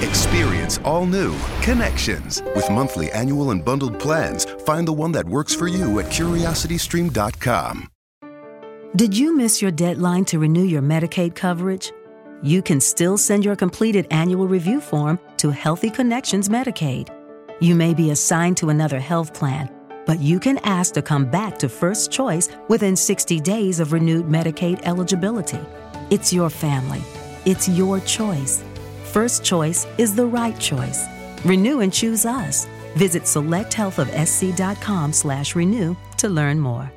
Experience all new Connections. With monthly, annual, and bundled plans, find the one that works for you at curiositystream.com. Did you miss your deadline to renew your Medicaid coverage? You can still send your completed annual review form to Healthy Connections Medicaid. You may be assigned to another health plan, but you can ask to come back to First Choice within 60 days of renewed Medicaid eligibility. It's your family. It's your choice. First Choice is the right choice. Renew and choose us. Visit selecthealthofsc.com slash renew to learn more.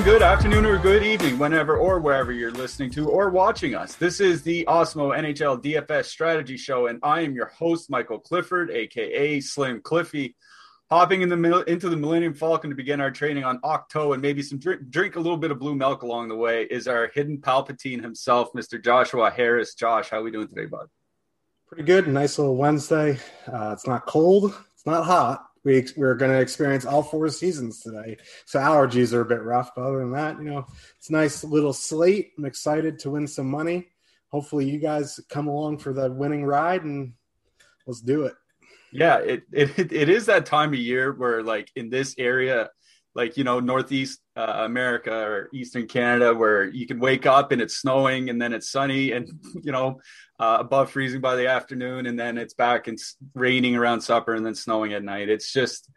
Morning, good afternoon, or good evening, whenever or wherever you're listening to or watching us. This is the Awesemo NHL DFS Strategy Show, and I am your host, Michael Clifford, aka Slim Cliffy. Hopping in the into the Millennium Falcon to begin our training on Octo and maybe some drink, drink a little bit of blue milk along the way is our hidden Palpatine himself, Mr. Joshua Harris. Josh, how are we doing today, bud? Pretty good. Nice little Wednesday. Uh, it's not cold. It's not hot we we're going to experience all four seasons today. So allergies are a bit rough, but other than that, you know, it's nice little slate. I'm excited to win some money. Hopefully, you guys come along for the winning ride, and let's do it. Yeah, it it it is that time of year where, like in this area, like you know, Northeast uh, America or Eastern Canada, where you can wake up and it's snowing, and then it's sunny, and you know, uh, above freezing by the afternoon, and then it's back and raining around supper, and then snowing at night. It's just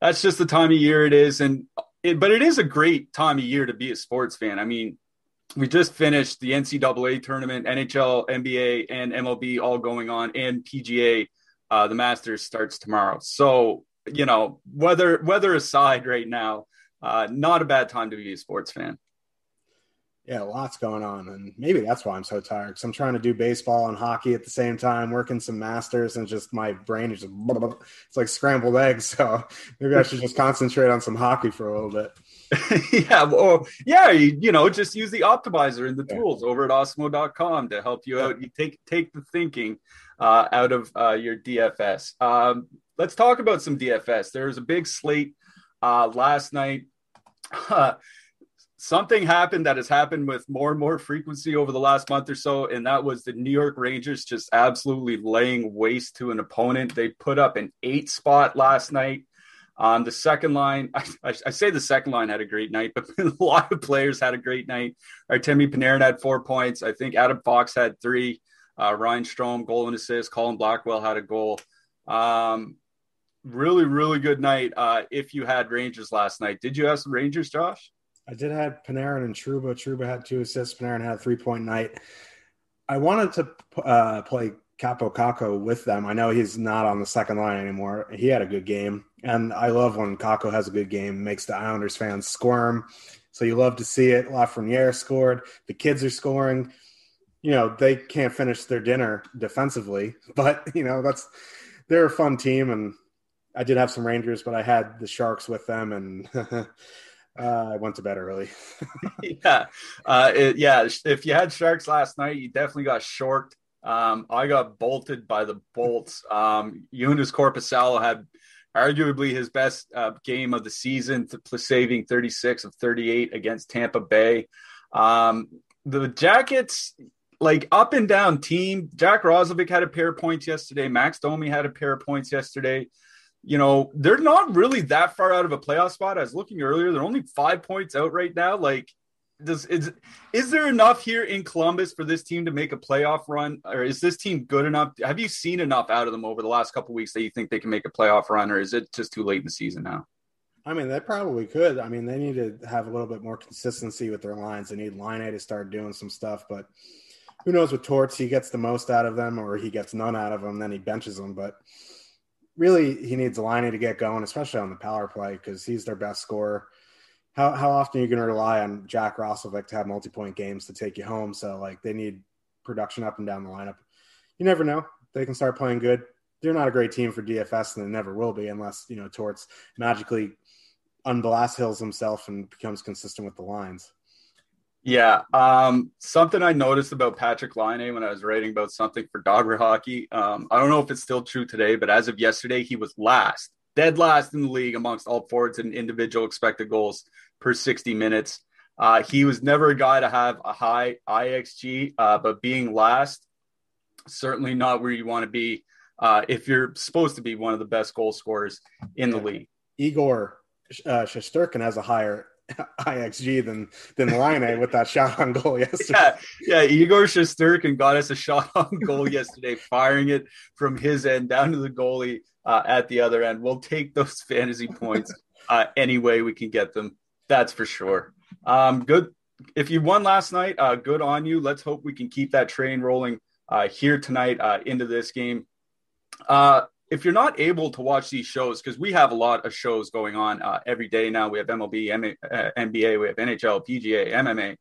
that's just the time of year it is, and it, but it is a great time of year to be a sports fan. I mean, we just finished the NCAA tournament, NHL, NBA, and MLB all going on, and PGA. Uh, the Masters starts tomorrow, so you know weather weather aside, right now, uh, not a bad time to be a sports fan. Yeah, lots going on, and maybe that's why I'm so tired. Because I'm trying to do baseball and hockey at the same time, working some masters, and just my brain is just blah, blah, blah. it's like scrambled eggs. So maybe I should just concentrate on some hockey for a little bit. yeah, well, yeah, you, you, know, just use the optimizer and the tools over at Awesemo.com to help you out. You take take the thinking uh, out of uh, your DFS. Um, let's talk about some DFS. There was a big slate uh, last night. something happened that has happened with more and more frequency over the last month or so, and that was the New York Rangers just absolutely laying waste to an opponent. They put up an eight spot last night. Um, the second line, I, I, say the second line had a great night, but a lot of players had a great night. Artemi Panarin had four points. I think Adam Fox had three. Uh, Ryan Strome, goal and assist. Colin Blackwell had a goal. Um, really, really good night. Uh, if you had Rangers last night, did you have some Rangers, Josh? I did have Panarin and Trouba. Trouba had two assists. Panarin had a three point night. I wanted to uh, play Kaapo Kakko with them. I know he's not on the second line anymore. He had a good game, and I love when Kakko has a good game. Makes the Islanders fans squirm. So you love to see it. Lafreniere scored. The kids are scoring. You know they can't finish their dinner defensively, but you know that's they're a fun team. And I did have some Rangers, but I had the Sharks with them, and uh, I went to bed early. yeah, uh, it, yeah. If you had Sharks last night, you definitely got short um, I got bolted by the Bolts. Um, Joonas Korpisalo had arguably his best uh, game of the season, saving 36 of 38 against Tampa Bay. Um, the Jackets, like up and down team. Jack Roslovic had a pair of points yesterday. Max Domi had a pair of points yesterday. You know, they're not really that far out of a playoff spot. I was looking earlier; they're only five points out right now. Like does is is there enough here in Columbus for this team to make a playoff run, or is this team good enough? Have you seen enough out of them over the last couple weeks that you think they can make a playoff run, or is it just too late in the season now? I mean, they probably could. I mean, they need to have a little bit more consistency with their lines. They need Laine to start doing some stuff, but who knows with Torts, he gets the most out of them or he gets none out of them, then he benches them. But really, he needs Laine to get going, especially on the power play, because he's their best scorer how how often are you going to rely on Jack Roslovic to have multi point games to take you home? So like they need production up and down the lineup. You never know; they can start playing good. They're not a great team for DFS, and they never will be unless you know Torts magically unblast hills himself and becomes consistent with the lines. Yeah, um, something I noticed about Patrik Laine when I was writing about something for Dobber Hockey. Um, I don't know if it's still true today, but as of yesterday, he was last dead last in the league amongst all forwards and individual expected goals per 60 minutes. Uh, he was never a guy to have a high IXG, uh, but being last, certainly not where you want to be uh, if you're supposed to be one of the best goal scorers in the league. Igor uh, Shesterkin has a higher IXG than than Laine with that shot on goal yesterday. Yeah, yeah. Igor Shesterkin got us a shot on goal yesterday, firing it from his end down to the goalie uh, at the other end. We'll take those fantasy points uh, any way we can get them. That's for sure. Um, good. If you won last night, uh, good on you. Let's hope we can keep that train rolling uh, here tonight uh, into this game. If you're not able to watch these shows, because we have a lot of shows going on uh, every day now, we have MLB, M- uh, NBA, we have NHL, PGA, MMA,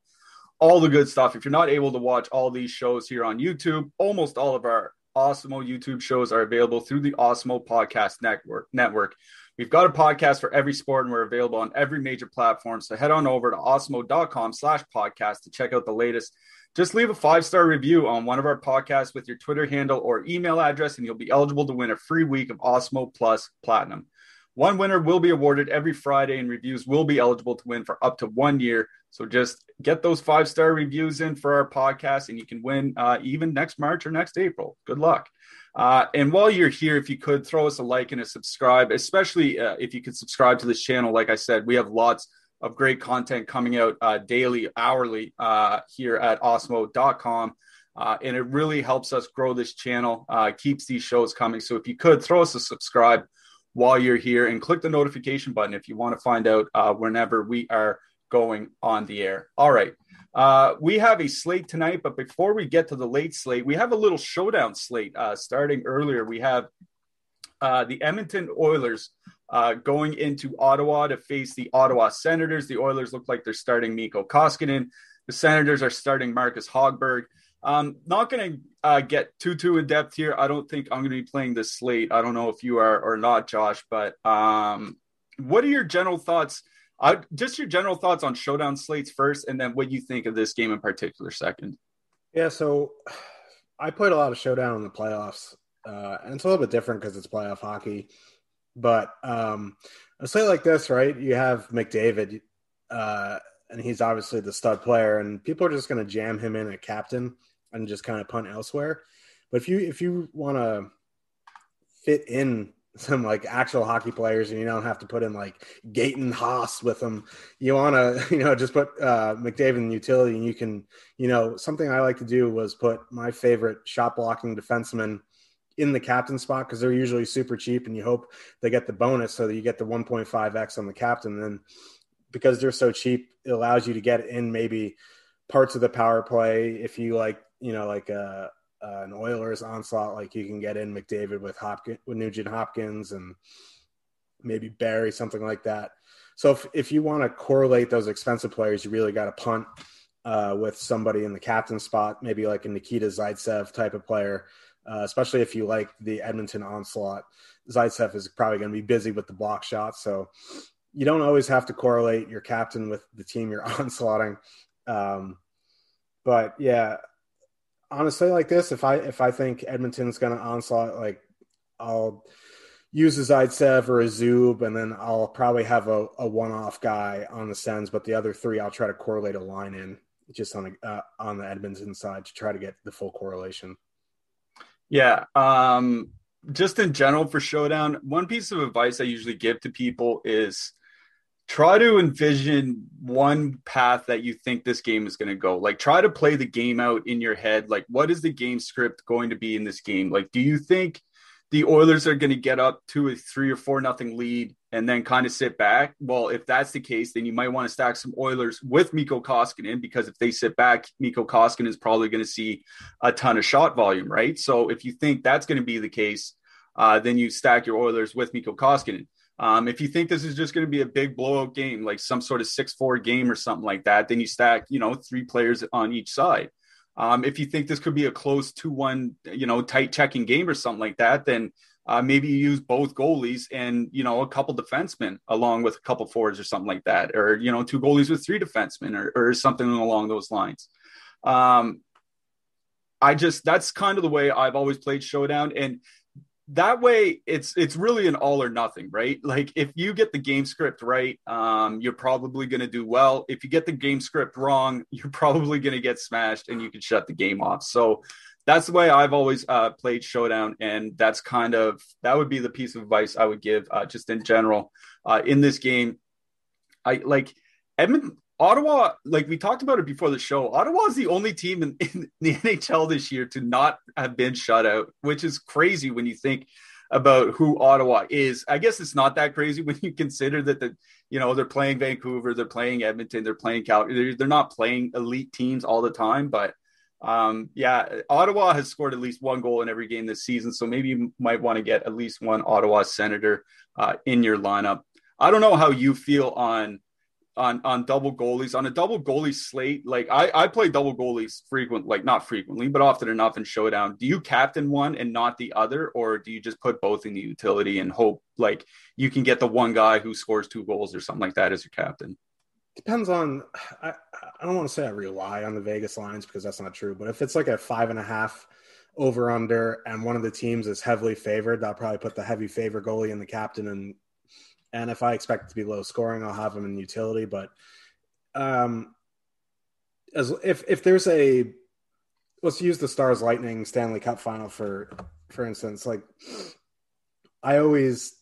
all the good stuff. If you're not able to watch all these shows here on YouTube, almost all of our Awesemo YouTube shows are available through the Awesemo Podcast Network. Network. We've got a podcast for every sport, and we're available on every major platform. So head on over to awesemo.com slash podcast to check out the latest. Just leave a five star review on one of our podcasts with your Twitter handle or email address, and you'll be eligible to win a free week of Awesemo Plus Platinum. One winner will be awarded every Friday, and reviews will be eligible to win for up to one year. So just get those five star reviews in for our podcast, and you can win uh, even next March or next April. Good luck. Uh, and while you're here, if you could throw us a like and a subscribe, especially uh, if you could subscribe to this channel. Like I said, we have lots of great content coming out uh, daily, hourly uh, here at awesemo.com. Uh, and it really helps us grow this channel, uh, keeps these shows coming. So if you could throw us a subscribe, while you're here and click the notification button if you want to find out uh, whenever we are going on the air. All right. Uh, we have a slate tonight, but before we get to the late slate, we have a little showdown slate starting earlier. We have the Edmonton Oilers uh, going into Ottawa to face the Ottawa Senators. The Oilers look like they're starting Mikko Koskinen. The Senators are starting Marcus Hogberg. Um, not going to uh, get too too in depth here. I don't think I'm going to be playing this slate. I don't know if you are or not, Josh. But um, what are your general thoughts? Uh, just your general thoughts on showdown slates first, and then what do you think of this game in particular second. Yeah, so I played a lot of showdown in the playoffs, uh, and it's a little bit different because it's playoff hockey. But um, a slate like this, right? You have McDavid, uh, and he's obviously the stud player, and people are just going to jam him in at captain and just kind of punt elsewhere. But if you if you want to fit in some like actual hockey players and you don't have to put in like Gaetan Haas with them. You want to, you know, just put uh, McDavid in utility and you can, you know, something I like to do was put my favorite shot blocking defenseman in the captain spot because they're usually super cheap and you hope they get the bonus so that you get the 1.5x on the captain. Then because they're so cheap, it allows you to get in maybe parts of the power play if you like, you know, like uh uh, an Oilers onslaught, like you can get in McDavid with Hopkins, with Nugent Hopkins, and maybe Barrie, something like that. So if if you want to correlate those expensive players, you really got to punt uh, with somebody in the captain spot, maybe like a Nikita Zaitsev type of player, uh, especially if you like the Edmonton onslaught. Zaitsev is probably going to be busy with the block shots, so you don't always have to correlate your captain with the team you're onslaughting. Um, but yeah, honestly like this. If I if I think Edmonton's going to onslaught, like I'll use a Zaitsev or a Zub, and then I'll probably have a, a one off guy on the Sens, but the other three I'll try to correlate a line in just on the uh, on the Edmonton side to try to get the full correlation. Yeah. Um, just in general for Showdown, one piece of advice I usually give to people is try to envision one path that you think this game is going to go like try to play the game out in your head like what is the game script going to be in this game like do you think the oilers are going to get up to a three or four nothing lead and then kind of sit back. Well if that's the case then you might want to stack some oilers with mikko koskinen because if they sit back mikko koskinen is probably going to see a ton of shot volume right? So if you think that's going to be the case uh, then you stack your oilers with mikko koskinen. Um, if you think this is just going to be a big blowout game, like some sort of six-four game or something like that, then you stack, you know, three players on each side. Um, if you think this could be a close two-one, you know, tight checking game or something like that, then uh, maybe you use both goalies and you know a couple defensemen along with a couple forwards or something like that, or you know two goalies with three defensemen or, or something along those lines. Um, I just that's kind of the way I've always played Showdown, and that way it's it's really an all or nothing right? Like if you get the game script right um, you're probably going to do well. If you get the game script wrong you're probably going to get smashed and you can shut the game off. So that's the way i've always uh, played showdown and that's kind of that would be the piece of advice i would give uh, just in general uh, in this game. I like edmund Ottawa, like we talked about it before the show, Ottawa is the only team in, in, the NHL this year to not have been shut out, which is crazy when you think about who Ottawa is. I guess it's not that crazy when you consider that the you know they're playing Vancouver, they're playing Edmonton, they're playing Calgary. They're, they're not playing elite teams all the time, but um, yeah, Ottawa has scored at least one goal in every game this season, so maybe you might want to get at least one Ottawa Senator uh, in your lineup. I don't know how you feel on on on double goalies. On a double goalie slate like i i play double goalies frequent like not frequently but often enough in showdown. Do you captain one and not the other or do you just put both in the utility and hope like you can get the one guy who scores two goals or something like that as your captain? Depends on i i don't want to say i rely on the vegas lines because that's not true but if it's like a five and a half over under and one of the teams is heavily favored i'll probably put the heavy favor goalie in the captain and and if I expect to be low scoring, I'll have them in utility. But um, as if if there's a let's use the Stars Lightning Stanley Cup final for for instance, like I always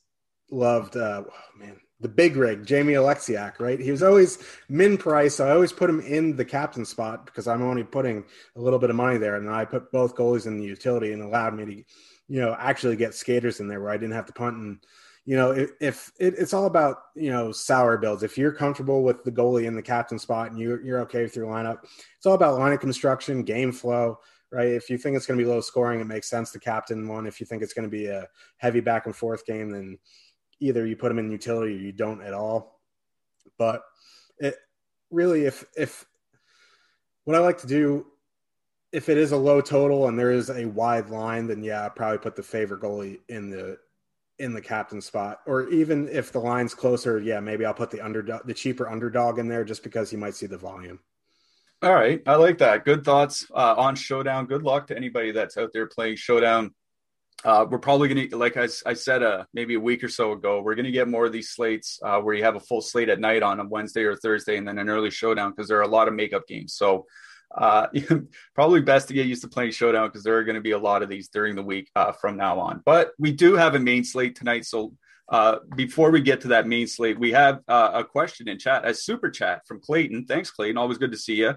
loved uh, oh, man the big rig Jamie Oleksiak, right? He was always min price. So I always put him in the captain spot because I'm only putting a little bit of money there, and I put both goalies in the utility and allowed me to, you know, actually get skaters in there where I didn't have to punt and you know, if, if it, it's all about you know sour builds. If you're comfortable with the goalie in the captain spot and you're you're okay with your lineup, it's all about lineup construction, game flow, right? If you think it's going to be low scoring, it makes sense to captain one. If you think it's going to be a heavy back and forth game, then either you put them in utility or you don't at all. But it really, if if what I like to do, if it is a low total and there is a wide line, then yeah, I probably put the favorite goalie in the in the captain spot, or even if the line's closer, yeah, maybe I'll put the underdog, the cheaper underdog in there just because you might see the volume. All right, I like that. Good thoughts uh, on Showdown. Good luck to anybody that's out there playing Showdown. Uh, we're probably going to, like I, I said, uh, maybe a week or so ago, we're going to get more of these slates uh, where you have a full slate at night on a Wednesday or Thursday, and then an early showdown because there are a lot of makeup games. So uh, probably best to get used to playing Showdown because there are going to be a lot of these during the week uh, from now on. But we do have a main slate tonight. So uh, before we get to that main slate, we have uh, a question in chat, a super chat from Clayton. Thanks, Clayton. Always good to see you.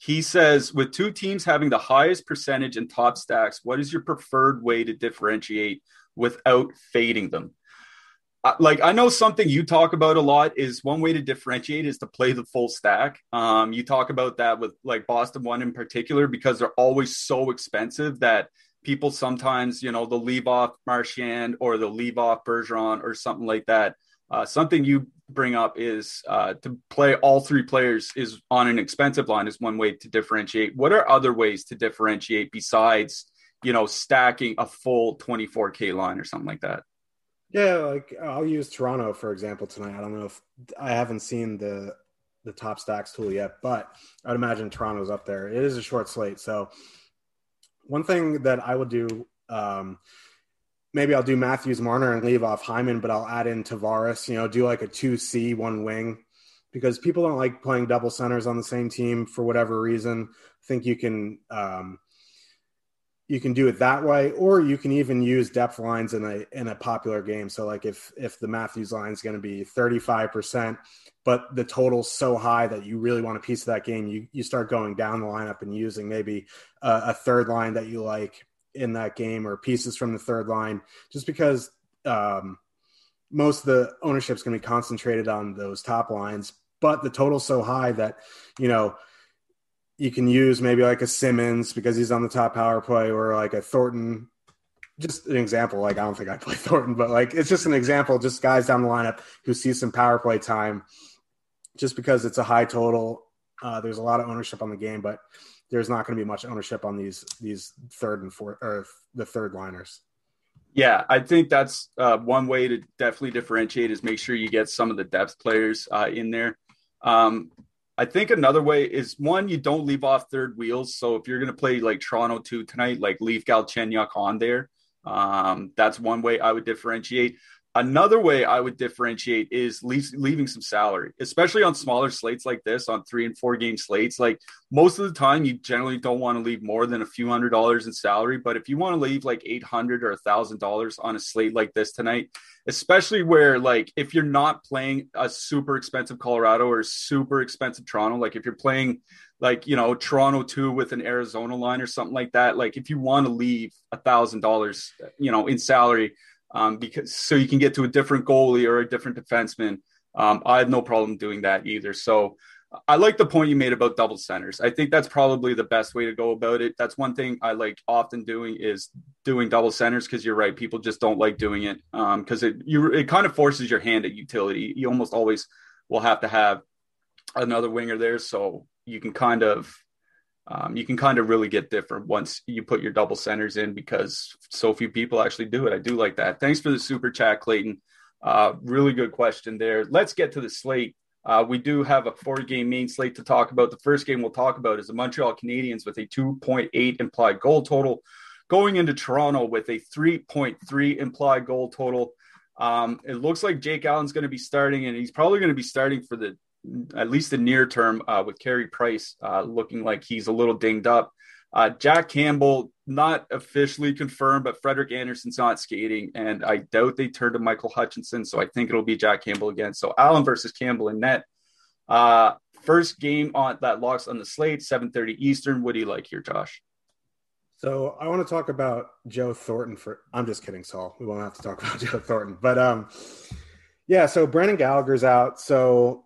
He says, with two teams having the highest percentage and top stacks, what is your preferred way to differentiate without fading them? Like I know something you talk about a lot is one way to differentiate is to play the full stack. Um, you talk about that with like Boston one in particular because they're always so expensive that people sometimes you know they'll leave off Marchand or they'll leave off Bergeron or something like that. Uh, something you bring up is uh, to play all three players is on an expensive line is one way to differentiate. What are other ways to differentiate besides you know stacking a full 24k line or something like that? Yeah, like I'll use Toronto for example tonight. I don't know if I haven't seen the the top stacks tool yet, but I'd imagine Toronto's up there. It is a short slate, so one thing that I would do, um, maybe I'll do Matthews Marner and leave off Hyman, but I'll add in Tavares. You know, do like a two C one wing because people don't like playing double centers on the same team for whatever reason. I think you can um, you can do it that way, or you can even use depth lines in a in a popular game. So like if if the Matthews line is going to be 35%, but the total's so high that you really want a piece of that game, you you start going down the lineup and using maybe a, a third line that you like in that game or pieces from the third line, just because um, most of the ownership is going to be concentrated on those top lines, but the total's so high that you know you can use maybe like a Simmonds because he's on the top power play or like a Thornton. Just an example. Like I don't think I play Thornton, but like it's just an example. Just guys down the lineup who see some power play time, just because it's a high total. Uh, there's a lot of ownership on the game, but there's not going to be much ownership on these these third and fourth or the third liners. Yeah, I think that's uh, one way to definitely differentiate is make sure you get some of the depth players uh, in there. Um, I think another way is one, you don't leave off third wheels. So if you're going to play like Toronto 2 tonight, like leave Galchenyuk on there. Um, that's one way I would differentiate. Another way I would differentiate is leave, leaving some salary, especially on smaller slates like this, on three and four game slates. Like most of the time, you generally don't want to leave more than a few hundred dollars in salary. But if you want to leave like eight hundred or a thousand dollars on a slate like this tonight, especially where like if you're not playing a super expensive Colorado or super expensive Toronto, like if you're playing like you know Toronto two with an Arizona line or something like that, like if you want to leave a thousand dollars, you know, in salary um, because so you can get to a different goalie or a different defenseman. Um, I have no problem doing that either. So I like the point you made about double centers. I think that's probably the best way to go about it. That's one thing I like often doing is doing double centers because you're right. People just don't like doing it because um, it you it kind of forces your hand at utility. You almost always will have to have another winger there, so you can kind of um, you can kind of really get different once you put your double centers in because so few people actually do it. I do like that. Thanks for the super chat, Clayton. Uh, really good question there. Let's get to the slate. Uh, we do have a four game main slate to talk about. The first game we'll talk about is the Montreal Canadiens with a 2.8 implied goal total, going into Toronto with a 3.3 implied goal total. Um, it looks like Jake Allen's going to be starting, and he's probably going to be starting for the at least the near term, uh, with Carey Price uh, looking like he's a little dinged up. Uh, Jack Campbell, not officially confirmed, but Frederik Andersen's not skating, and I doubt they turn to Michael Hutchinson, so I think it'll be Jack Campbell again. So Allen versus Campbell in net. Uh, first game on that locks on the slate, 7:30 Eastern. What do you like here, Josh? So I want to talk about Joe Thornton for. I'm just kidding, Saul. We won't have to talk about Joe Thornton, but um, yeah. So Brendan Gallagher's out. So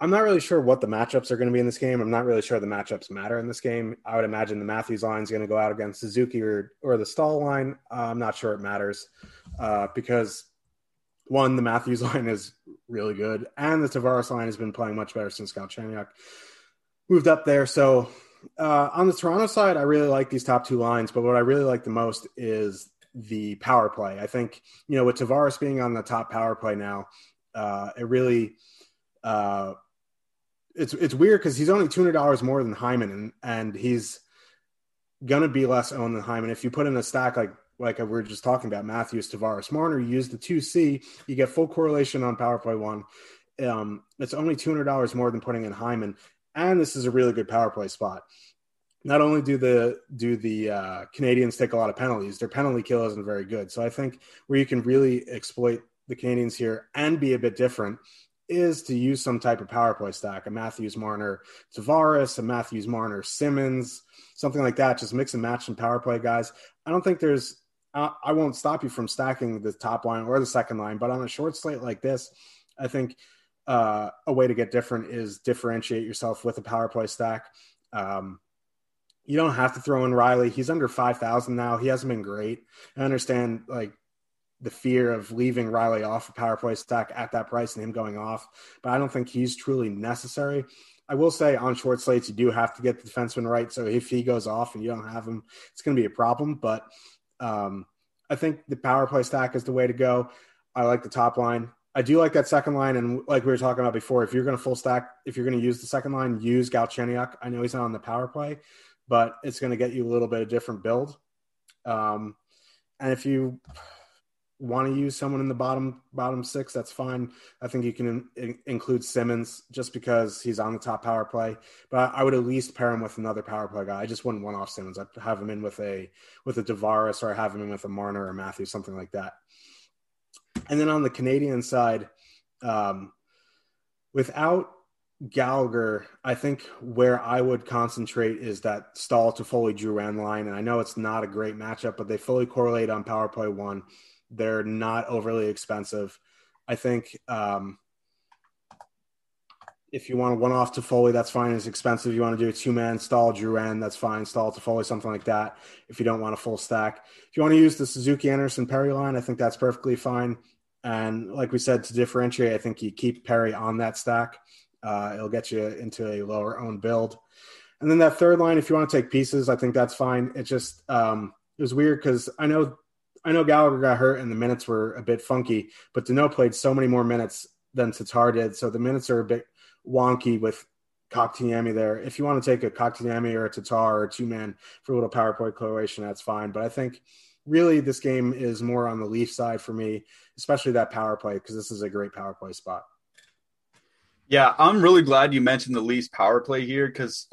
I'm not really sure what the matchups are going to be in this game. I'm not really sure the matchups matter in this game. I would imagine the Matthews line is going to go out against Suzuki or, or the Staal line. Uh, I'm not sure it matters uh, because one, the Matthews line is really good, and the Tavares line has been playing much better since Galchenyuk moved up there. So uh, on the Toronto side, I really like these top two lines, but what I really like the most is the power play. I think you know with Tavares being on the top power play now, uh, it really uh, it's it's weird because he's only two hundred dollars more than Hyman, and and he's gonna be less owned than Hyman. If you put in a stack like like we were just talking about Matthews, Tavares, Marner, you use the two C, you get full correlation on power play one. Um, it's only two hundred dollars more than putting in Hyman, and this is a really good power play spot. not only do the do the uh, Canadiens take a lot of penalties, their penalty kill isn't very good. So I think where you can really exploit the Canadiens here and be a bit different is to use some type of power play stack, a Matthews Marner Tavares, a Matthews Marner Simmonds, something like that. Just mix and match some power play guys. I don't think there's I, won't stop you from stacking the top line or the second line, but on a short slate like this, I think uh, a way to get different is differentiate yourself with a power play stack. Um, you don't have to throw in Rielly. He's under 5,000 now. He hasn't been great. I understand like the fear of leaving Rielly off a power play stack at that price and him going off, but I don't think he's truly necessary. I will say on short slates, you do have to get the defenseman right. So if he goes off and you don't have him, it's going to be a problem. But um, I think the power play stack is the way to go. I like the top line. I do like that second line, and like we were talking about before, if you're going to full stack, if you're going to use the second line, use Galchenyuk. I know he's not on the power play, but it's going to get you a little bit of different build. Um, and if you want to use someone in the bottom bottom six, that's fine. I think you can in, include Simmonds just because he's on the top power play. But I would at least pair him with another power play guy. I just wouldn't one off Simmonds. I'd have him in with a with a Tavares or have him in with a Marner or Matthew, something like that. And then on the Canadian side, um, without Gallagher, I think where I would concentrate is that stall Staal Toffoli Drouin line. And I know it's not a great matchup, but they fully correlate on power play one. They're not overly expensive. I think um, if you want one off Toffoli, that's fine. It's expensive. You want to do a two man Staal Drew Drouin, that's fine. Staal Foley, something like that. If you don't want a full stack, if you want to use the Suzuki Anderson Perry line, I think that's perfectly fine. And like we said, to differentiate, I think you keep Perry on that stack. Uh, it'll get you into a lower owned build. And then that third line, if you want to take pieces, I think that's fine. It just um, it was weird because I know I know Gallagher got hurt and the minutes were a bit funky, but Danault played so many more minutes than Tatar did, so the minutes are a bit wonky with Kotkaniemi there. If you want to take a Kotkaniemi or a Tatar or two man for a little power play correlation, that's fine. But I think really this game is more on the Leaf side for me, especially that power play because this is a great power play spot. Yeah, I'm really glad you mentioned the Leafs power play here because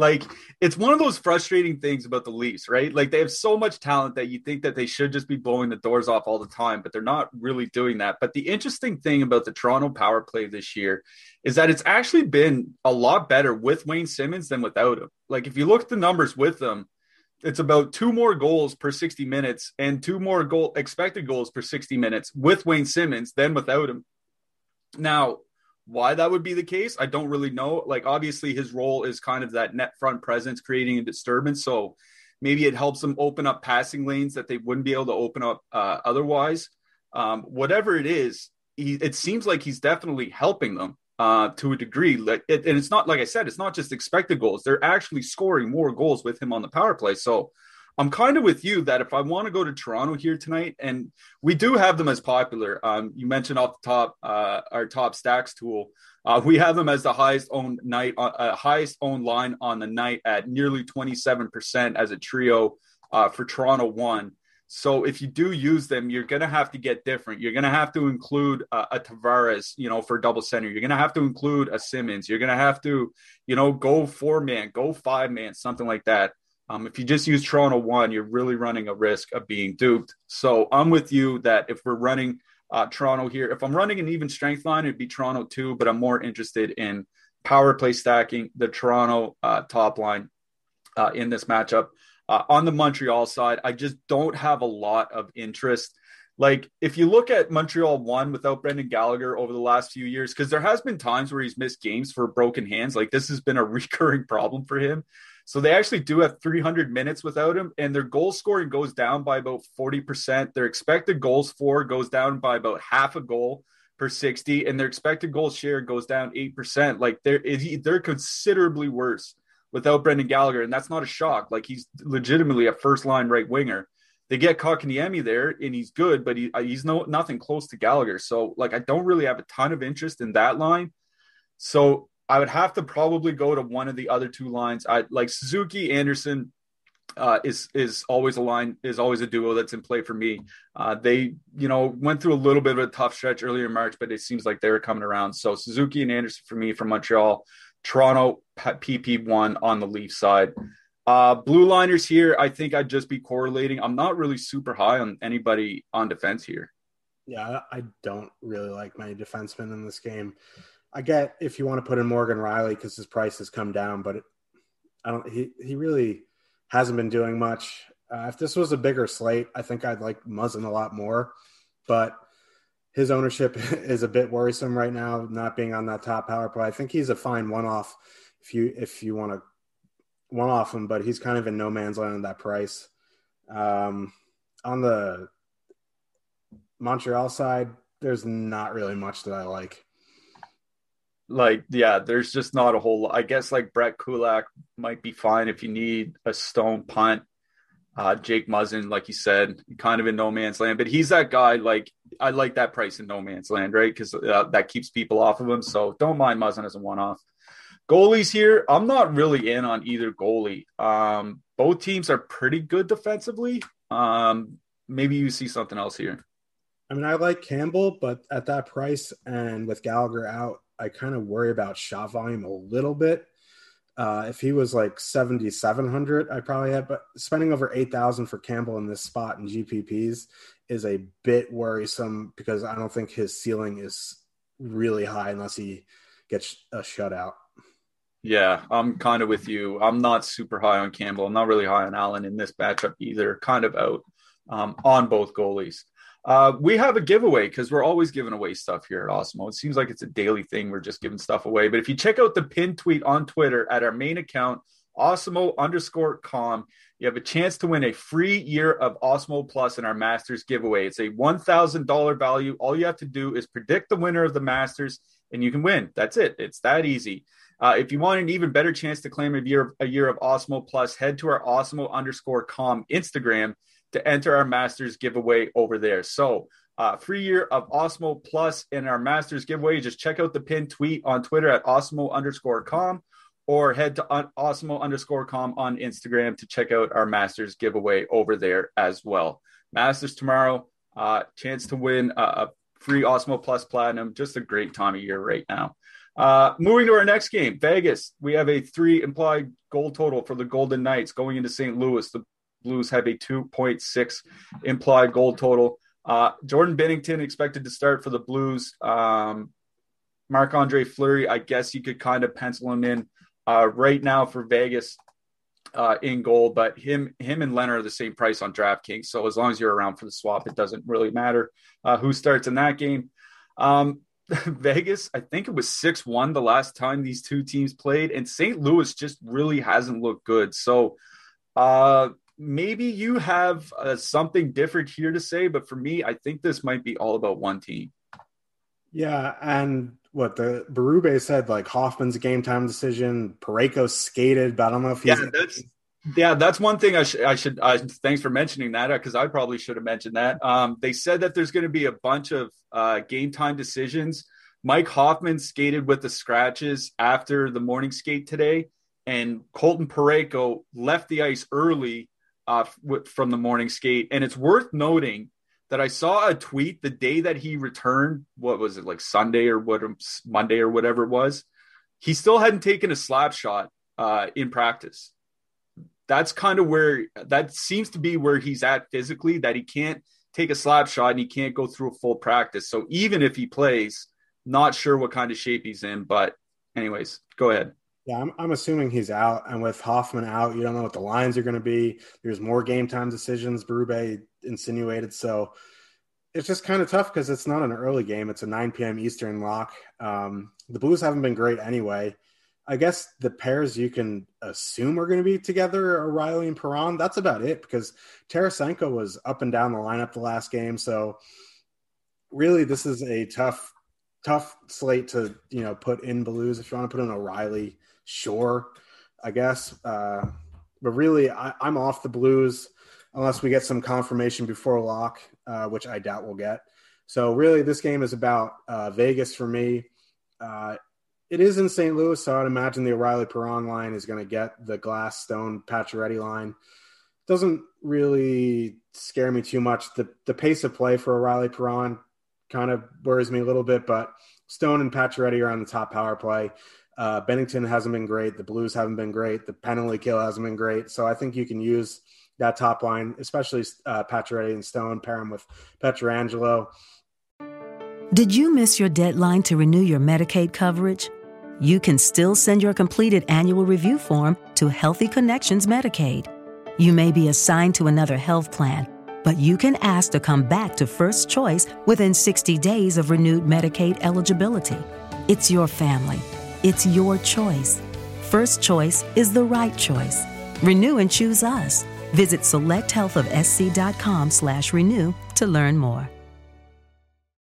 like it's one of those frustrating things about the Leafs, right? Like they have so much talent that you think that they should just be blowing the doors off all the time, but they're not really doing that. But the interesting thing about the Toronto power play this year is that it's actually been a lot better with Wayne Simmonds than without him. Like if you look at the numbers with them, it's about two more goals per 60 minutes and two more goal expected goals per 60 minutes with Wayne Simmonds than without him. Now, why that would be the case, I don't really know. Like, obviously, his role is kind of that net front presence, creating a disturbance. So maybe it helps them open up passing lanes that they wouldn't be able to open up uh, otherwise. Um, whatever it is, he, it seems like he's definitely helping them uh, to a degree. Like, it, and it's not like I said, it's not just expected goals; they're actually scoring more goals with him on the power play. So I'm kind of with you that if I want to go to Toronto here tonight, and we do have them as popular. Um, you mentioned off the top uh, our top stacks tool. Uh, we have them as the highest owned night, uh, uh highest owned line on the night at nearly 27% as a trio uh, for Toronto one. So if you do use them, you're going to have to get different. You're going to have to include uh, a Tavares, you know, for double center. You're going to have to include a Simmonds. You're going to have to, you know, go four man, go five man, something like that. Um, if you just use Toronto one, you're really running a risk of being duped. So I'm with you that if we're running uh, Toronto here, if I'm running an even strength line, it'd be Toronto two, but I'm more interested in power play stacking the Toronto uh, top line uh, in this matchup. Uh, on the Montreal side, I just don't have a lot of interest. Like if you look at Montreal one without Brendan Gallagher over the last few years, because there has been times where he's missed games for broken hands. Like this has been a recurring problem for him. So they actually do have 300 minutes without him, and their goal scoring goes down by about 40%. Their expected goals for goes down by about half a goal per 60, and their expected goal share goes down 8%. Like they're they're considerably worse without Brendan Gallagher, and that's not a shock. Like he's legitimately a first line right winger. They get Kotkaniemi there, and he's good, but he, uh, he's no nothing close to Gallagher. So like I don't really have a ton of interest in that line. So I would have to probably go to one of the other two lines. I like Suzuki Anderson uh, is is always a line is always a duo that's in play for me. Uh, they you know went through a little bit of a tough stretch earlier in March, but it seems like they were coming around. So Suzuki and Anderson for me from Montreal, Toronto PP one on the Leaf side. Uh, blue liners here, I think I'd just be correlating. I'm not really super high on anybody on defense here. Yeah, I don't really like many defensemen in this game. I get if you want to put in Morgan Rielly because his price has come down, but it, I don't. He he really hasn't been doing much. Uh, if this was a bigger slate, I think I'd like Muzzin a lot more, but his ownership is a bit worrisome right now, not being on that top power play. I think he's a fine one-off if you if you want to one-off him, but he's kind of in no man's land at that price. Um, on the Montreal side, there's not really much that I like. Like, yeah, there's just not a whole. I guess like Brett Kulak might be fine if you need a stone punt. Uh, Jake Muzzin, like you said, kind of in no man's land, but he's that guy. Like, I like that price in no man's land, right? Because uh, that keeps people off of him. So don't mind Muzzin as a one off. Goalies here, I'm not really in on either goalie. Um, both teams are pretty good defensively. Um, maybe you see something else here. I mean, I like Campbell, but at that price and with Gallagher out, I kind of worry about shot volume a little bit. Uh, if he was like 7,700, I probably have, but spending over 8,000 for Campbell in this spot in GPPs is a bit worrisome because I don't think his ceiling is really high unless he gets a shutout. Yeah, I'm kind of with you. I'm not super high on Campbell. I'm not really high on Allen in this matchup either. Kind of out um, on both goalies. Uh, we have a giveaway because we're always giving away stuff here at Awesemo. It seems like it's a daily thing. We're just giving stuff away. But if you check out the pinned tweet on Twitter at our main account, Awesemo underscore com, you have a chance to win a free year of Awesemo Plus in our Masters giveaway. It's a $1,000 value. All you have to do is predict the winner of the Masters and you can win. That's it. It's that easy. Uh, if you want an even better chance to claim a year, a year of Awesemo Plus, head to our Awesemo underscore com Instagram to enter our Masters giveaway over there. So, uh, free year of Awesemo Plus in our Masters giveaway. Just check out the pinned tweet on Twitter at Awesemo underscore com or head to un- Awesemo underscore com on Instagram to check out our Masters giveaway over there as well. Masters tomorrow, uh, chance to win a, a free Awesemo Plus Platinum. Just a great time of year right now. Uh, moving to our next game, Vegas. We have a three implied goal total for the Golden Knights going into St. Louis. The Blues have a 2.6 implied goal total. Uh, Jordan Binnington expected to start for the Blues. Um, Marc Andre Fleury, I guess you could kind of pencil him in uh, right now for Vegas uh, in goal, but him him and Leonard are the same price on DraftKings. So as long as you're around for the swap, it doesn't really matter uh, who starts in that game. Um, Vegas, I think it was 6 1 the last time these two teams played, and St. Louis just really hasn't looked good. So uh, maybe you have uh, something different here to say, but for me, I think this might be all about one team. Yeah, and what the Berube said, like Hoffman's game time decision. Parayko skated, but I don't know if he's. Yeah, that's yeah, that's one thing I, sh- I should. Uh, thanks for mentioning that because I probably should have mentioned that. Um, they said that there's going to be a bunch of uh, game time decisions. Mike Hoffman skated with the scratches after the morning skate today, and Colton Parayko left the ice early uh, from the morning skate. And it's worth noting that I saw a tweet the day that he returned. What was it like Sunday or what Monday or whatever it was? He still hadn't taken a slap shot uh, in practice. That's kind of where that seems to be where he's at physically. That he can't take a slap shot and he can't go through a full practice. So even if he plays, not sure what kind of shape he's in. But anyways, go ahead. Yeah, I'm, I'm assuming he's out. And with Hoffman out, you don't know what the lines are going to be. There's more game time decisions, Berube insinuated. So it's just kind of tough because it's not an early game. It's a 9 p.m. Eastern lock. Um, the Blues haven't been great anyway. I guess the pairs you can assume are going to be together are Rielly and Perron. That's about it because Tarasenko was up and down the lineup the last game. So really, this is a tough, tough slate to you know put in Blues. If you want to put in O'Reilly, sure, I guess. Uh, but really, I, am off the Blues unless we get some confirmation before lock, uh, which I doubt we'll get. So really, this game is about uh, Vegas for me. Uh, it is in St. Louis, so I'd imagine the O'Reilly Perron line is going to get the Glass Stone Pacioretty line. Doesn't really scare me too much. The the pace of play for O'Reilly Perron kind of worries me a little bit, but Stone and Pacioretty are on the top power play. Uh, Binnington hasn't been great. The Blues haven't been great. The penalty kill hasn't been great. So I think you can use that top line, especially uh, Pacioretty and Stone, pair him with Pietrangelo. Did you miss your deadline to renew your Medicaid coverage? You can still send your completed annual review form to Healthy Connections Medicaid. You may be assigned to another health plan, but you can ask to come back to First Choice within 60 days of renewed Medicaid eligibility. It's your family. It's your choice. First Choice is the right choice. Renew and choose us. Visit selecthealthofsc.com slash renew to learn more.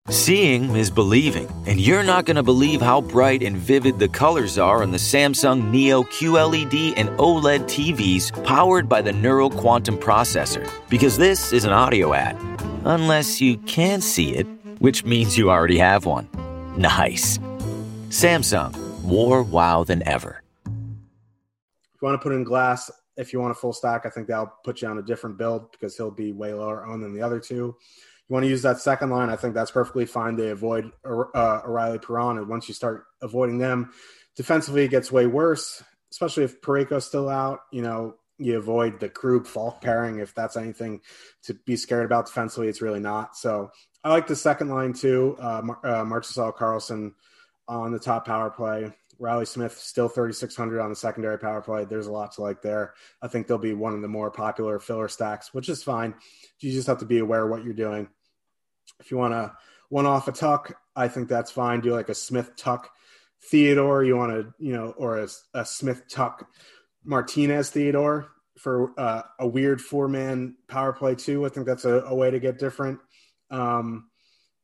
Seeing is believing, and you're not going to believe how bright and vivid the colors are on the Samsung Neo QLED and OLED TVs powered by the Neural Quantum Processor. Because this is an audio ad. Unless you can see it, which means you already have one. Nice. Samsung, more wow than ever. If you want to put in glass, if you want a full stack, I think that'll put you on a different build because he'll be way lower owned than the other two. You want to use that second line, I think that's perfectly fine. They avoid uh, O'Reilly Perron, and once you start avoiding them, defensively it gets way worse, especially if Parayko's still out. You know, you avoid the Krug Faulk pairing. If that's anything to be scared about defensively, it's really not. So I like the second line too. Uh, uh, Marchessault Karlsson on the top power play. Riley Smith still 3,600 on the secondary power play. There's a lot to like there. I think they'll be one of the more popular filler stacks, which is fine. You just have to be aware of what you're doing. If you want to one off a Tuch, I think that's fine. Do like a Smith Tuch Theodore. You want to, you know, or a, a Smith Tuch Martinez Theodore for uh, a weird four man power play too. I think that's a, a way to get different. Um,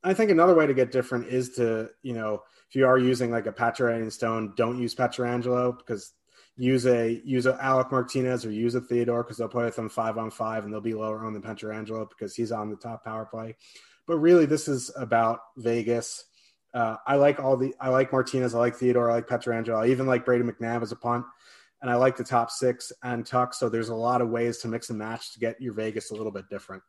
I think another way to get different is to, you know, if you are using like a Pacioretty Stone, don't use Pietrangelo because use a use a Alec Martinez or use a Theodore because they'll play with them five on five and they'll be lower on the Pietrangelo because he's on the top power play. But really, this is about Vegas. Uh, I like all the I like Martinez, I like Theodore, I like Pietrangelo, I even like Brady McNabb as a punt, and I like the top six and Tuch. So there's a lot of ways to mix and match to get your Vegas a little bit different.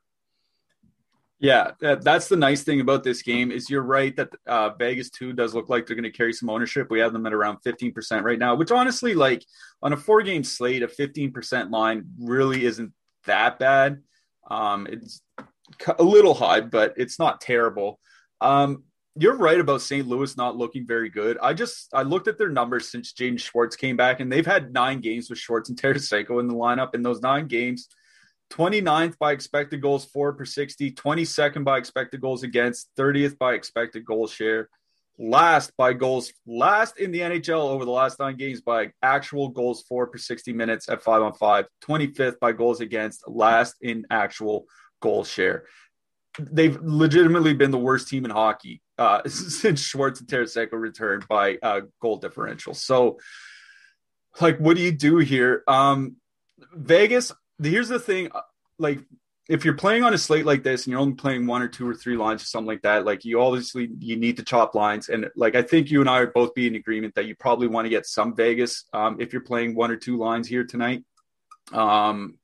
Yeah, that's the nice thing about this game is you're right that uh, Vegas too does look like they're going to carry some ownership. We have them at around 15% right now, which honestly, like on a four game slate, a 15% line really isn't that bad. Um, it's a little high, but it's not terrible. Um, you're right about St. Louis not looking very good. I just I looked at their numbers since Jaden Schwartz came back, and they've had nine games with Schwartz and Tarasenko in the lineup. In those nine games, 29th by expected goals for per 60, 22nd by expected goals against, 30th by expected goal share, last by goals, last in the NHL over the last nine games by actual goals for per 60 minutes at five on five, 25th by goals against, last in actual goal share. They've legitimately been the worst team in hockey uh, since Schwartz and Tarasenko returned by uh, goal differential. So, like, what do you do here? Um, Vegas, here's the thing uh, like if you're playing on a slate like this and you're only playing one or two or three lines or something like that like you obviously you need to chop lines. And like i think you and i would both be in agreement that you probably want to get some vegas um, if you're playing one or two lines here tonight. Um,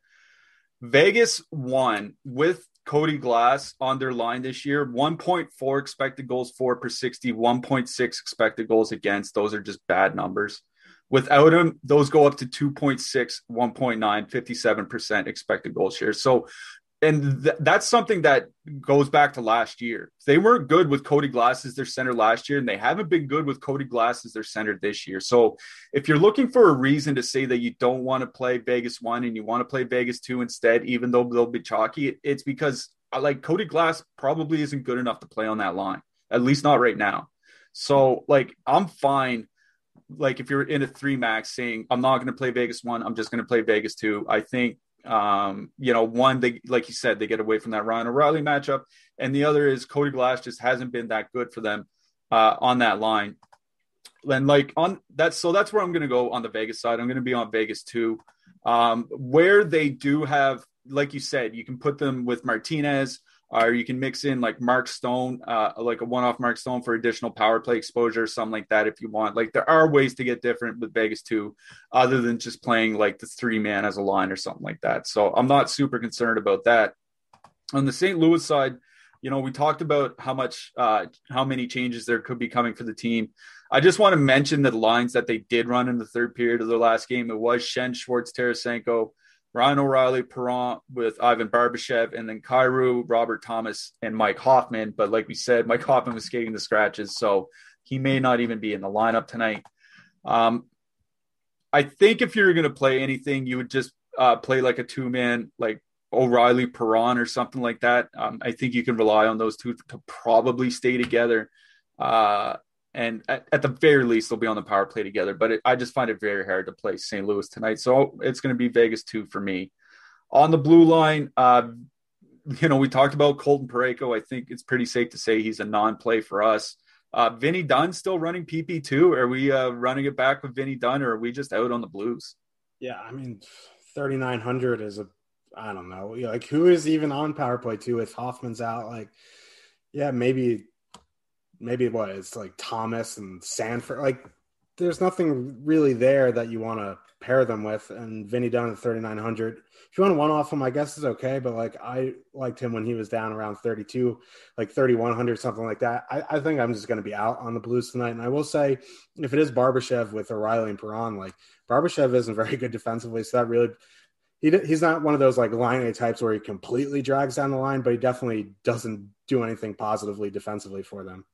vegas won with cody glass on their line this year. 1.4 expected goals for per 60 1.6 expected goals against. Those are just bad numbers Without him, those go up to 2.6, 1.9, 57% expected goal share. So, and th- that's something that goes back to last year. They weren't good with Cody Glass as their center last year, and they haven't been good with Cody Glass as their center this year. So, if you're looking for a reason to say that you don't want to play Vegas one and you want to play Vegas two instead, even though they'll be chalky, it's because uh, like Cody Glass probably isn't good enough to play on that line, at least not right now. So, like, I'm fine like if you're in a three max saying I'm not going to play Vegas one, I'm just going to play Vegas two. I think um, you know, one they like you said they get away from that Ryan O'Reilly matchup, and the other is Cody Glass just hasn't been that good for them uh, on that line. And like on that, so that's where I'm going to go on the Vegas side. I'm going to be on Vegas two, um, where they do have, like you said, you can put them with Martinez or you can mix in like Mark Stone, uh, like a one-off Mark Stone for additional power play exposure, something like that if you want. Like there are ways to get different with Vegas too, other than just playing like the three man as a line or something like that. So I'm not super concerned about that. On the St. Louis side, you know, we talked about how much, uh, how many changes there could be coming for the team. I just want to mention the lines that they did run in the third period of their last game. It was Schenn Schwartz, Tarasenko, Ryan O'Reilly, Perron with Ivan Barbashev, and then Kyrou, Robert Thomas, and Mike Hoffman. But like we said, Mike Hoffman was skating the scratches, so he may not even be in the lineup tonight. Um, I think if you're going to play anything, you would just uh, play like a two man, like O'Reilly, Perron, or something like that. Um, I think you can rely on those two to probably stay together. Uh, and at, at, the very least, they'll be on the power play together. But it, I just find it very hard to play St. Louis tonight. So it's going to be Vegas two for me. On the blue line, uh, you know, we talked about Colton Parayko. I think it's pretty safe to say he's a non play for us. Uh, Vinny Dunn still running PP2. Are we uh, running it back with Vinny Dunn or are we just out on the Blues? Yeah, I mean, 3,900 is a, I don't know. Like, who is even on power play two if Hoffman's out? Like, yeah, maybe, maybe what? It's like Thomas and Sanford. Like, there's nothing really there that you want to pair them with. And Vinny Dunn at 3,900. If you want to one off him, I guess is okay. But like I liked him when he was down around 32, like 3,100, something like that. I, I think I'm just going to be out on the Blues tonight. And I will say, if it is Barbashev with O'Reilly and Perron, like Barbashev isn't very good defensively. So that really, he, he's not one of those like line A types where he completely drags down the line, but he definitely doesn't do anything positively defensively for them.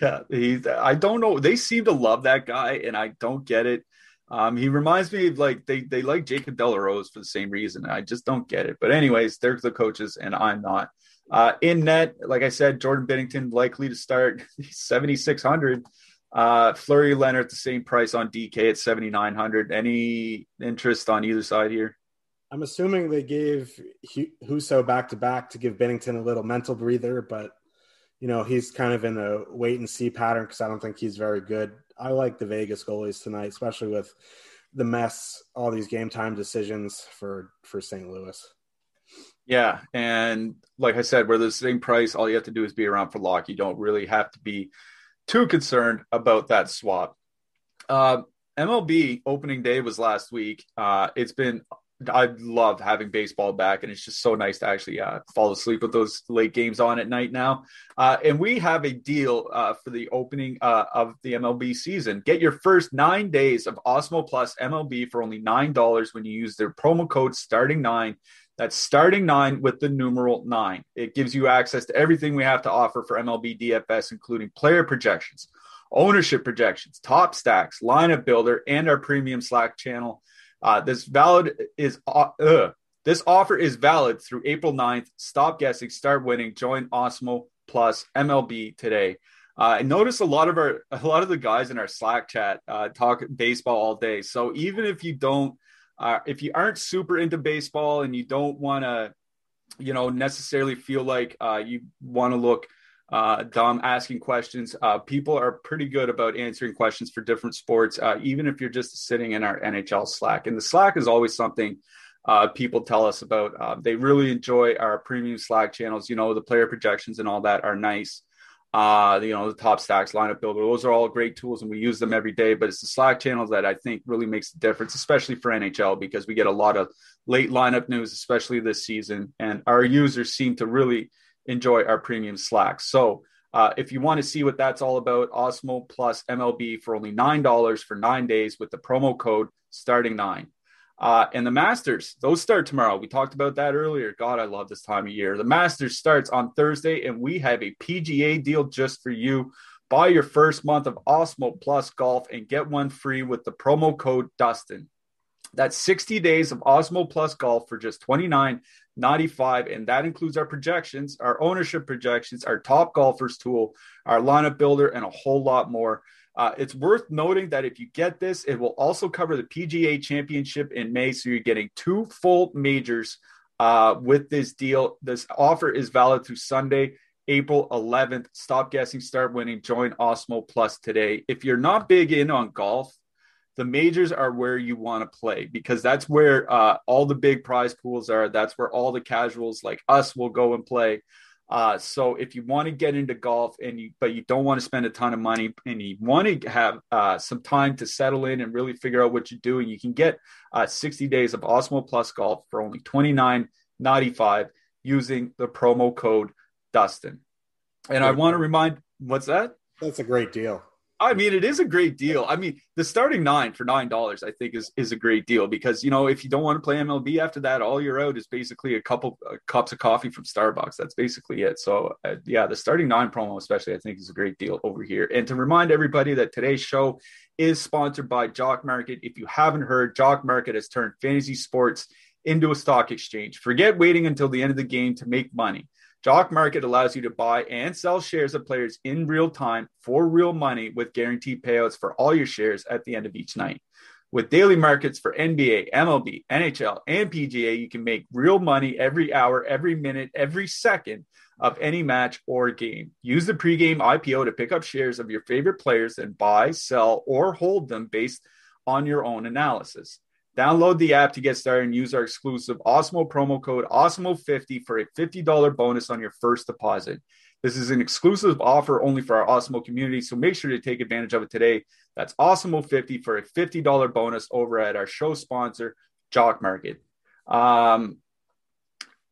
Yeah, he's. I don't know. They seem to love that guy, and I don't get it. Um, he reminds me of like they they like Jacob de la Rose for the same reason. I just don't get it. But anyways, they're the coaches, and I'm not. Uh, in net, like I said, Jordan Binnington likely to start 7,600. Uh, Fleury Lehner the same price on DK at 7,900. Any interest on either side here? I'm assuming they gave Husso back to back to give Binnington a little mental breather, but you know he's kind of in a wait and see pattern because I don't think he's very good. I like the Vegas goalies tonight, especially with the mess, all these game time decisions for for St. Louis. Yeah, and like I said, we're the same price. All you have to do is be around for lock. You don't really have to be too concerned about that swap. Uh, MLB opening day was last week. Uh, it's been I love having baseball back, and it's just so nice to actually uh, fall asleep with those late games on at night now. Uh, and we have a deal uh, for the opening uh, of the MLB season. Get your first nine days of Awesemo Plus MLB for only nine dollars when you use their promo code Starting Nine. That's starting nine with the numeral nine. It gives you access to everything we have to offer for MLB DFS, including player projections, ownership projections, top stacks, lineup builder, and our premium Slack channel. Uh, this valid is uh, this offer is valid through April 9th. Stop guessing, start winning. Join Awesemo Plus MLB today. Uh, I notice a lot of our a lot of the guys in our Slack chat uh, talk baseball all day. So even if you don't, uh, if you aren't super into baseball and you don't want to, you know, necessarily feel like uh, you want to look uh, Dom asking questions. Uh, people are pretty good about answering questions for different sports, uh, even if you're just sitting in our NHL Slack. And the Slack is always something uh, people tell us about. Uh, they really enjoy our premium Slack channels. You know, the player projections and all that are nice. Uh, you know, the top stacks, lineup builder, those are all great tools and we use them every day. But it's the Slack channels that I think really makes the difference, especially for NHL, because we get a lot of late lineup news, especially this season. And our users seem to really enjoy our premium Slack. So uh, if you want to see what that's all about, Awesemo Plus MLB for only $9 for nine days with the promo code starting nine. Uh, and the Masters, those start tomorrow. We talked about that earlier. God, I love this time of year. The Masters starts on Thursday, and we have a PGA deal just for you. Buy your first month of Awesemo Plus Golf and get one free with the promo code Dustin. That's 60 days of Awesemo Plus Golf for just 29 95 and that includes our projections our ownership projections our top golfers tool our lineup builder and a whole lot more. Uh, it's worth noting that if you get this it will also cover the pga championship in may so you're getting two full majors uh, with this deal. This offer is valid through sunday april 11th stop guessing start winning. Join Awesemo plus today. If you're not big in on golf the majors are where you want to play because that's where uh, all the big prize pools are. That's where all the casuals like us will go and play. Uh, so if you want to get into golf and you, but you don't want to spend a ton of money and you want to have uh, some time to settle in and really figure out what you're doing, you can get uh, 60 days of Awesemo Plus Golf for only 29.95 using the promo code Dustin. And I want to remind what's that? That's a great deal. I mean, it is a great deal. I mean, the starting nine for nine dollars, I think, is is a great deal because you know if you don't want to play MLB after that, all you're out is basically a couple uh, cups of coffee from Starbucks. That's basically it. So uh, yeah, the starting nine promo, especially, I think, is a great deal over here. And to remind everybody that today's show is sponsored by Jock Market. If you haven't heard, Jock Market has turned fantasy sports into a stock exchange. Forget waiting until the end of the game to make money. Jock Market allows you to buy and sell shares of players in real time for real money with guaranteed payouts for all your shares at the end of each night. With daily markets for NBA, MLB, NHL, and PGA, you can make real money every hour, every minute, every second of any match or game. Use the pregame IPO to pick up shares of your favorite players and buy, sell, or hold them based on your own analysis. Download the app to get started and use our exclusive Awesemo promo code AWESEMO50 for a $50 bonus on your first deposit. This is an exclusive offer only for our Awesemo community, so make sure to take advantage of it today. That's Awesemo50 for a $50 bonus over at our show sponsor, Jock Market. Um,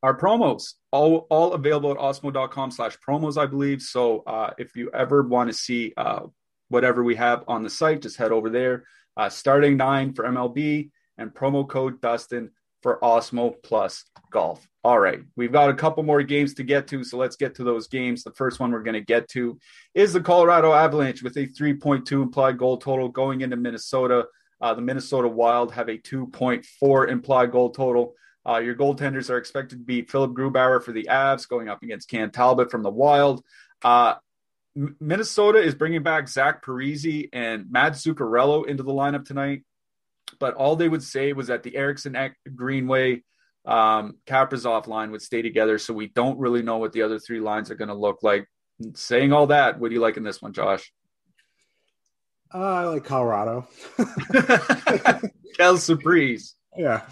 our promos all, all available at awesemo.com slash promos i believe so uh, if you ever want to see uh, whatever we have on the site just head over there uh, starting nine for mlb and promo code Dustin for Awesemo Plus Golf. All right, we've got a couple more games to get to, so let's get to those games. The first one we're going to get to is the Colorado Avalanche with a 3.2 implied goal total going into Minnesota. Uh, the Minnesota Wild have a 2.4 implied goal total. Uh, your goaltenders are expected to be Philip Grubauer for the Avs going up against Cam Talbot from the Wild. Uh, Minnesota is bringing back Zach Parise and Matt Zuccarello into the lineup tonight but all they would say was that the Eriksson Greenway um, Kaprizov line would stay together. So we don't really know what the other three lines are going to look like. Saying all that, what do you like in this one, Josh? Uh, I like Colorado. Quelle surprise. Yeah.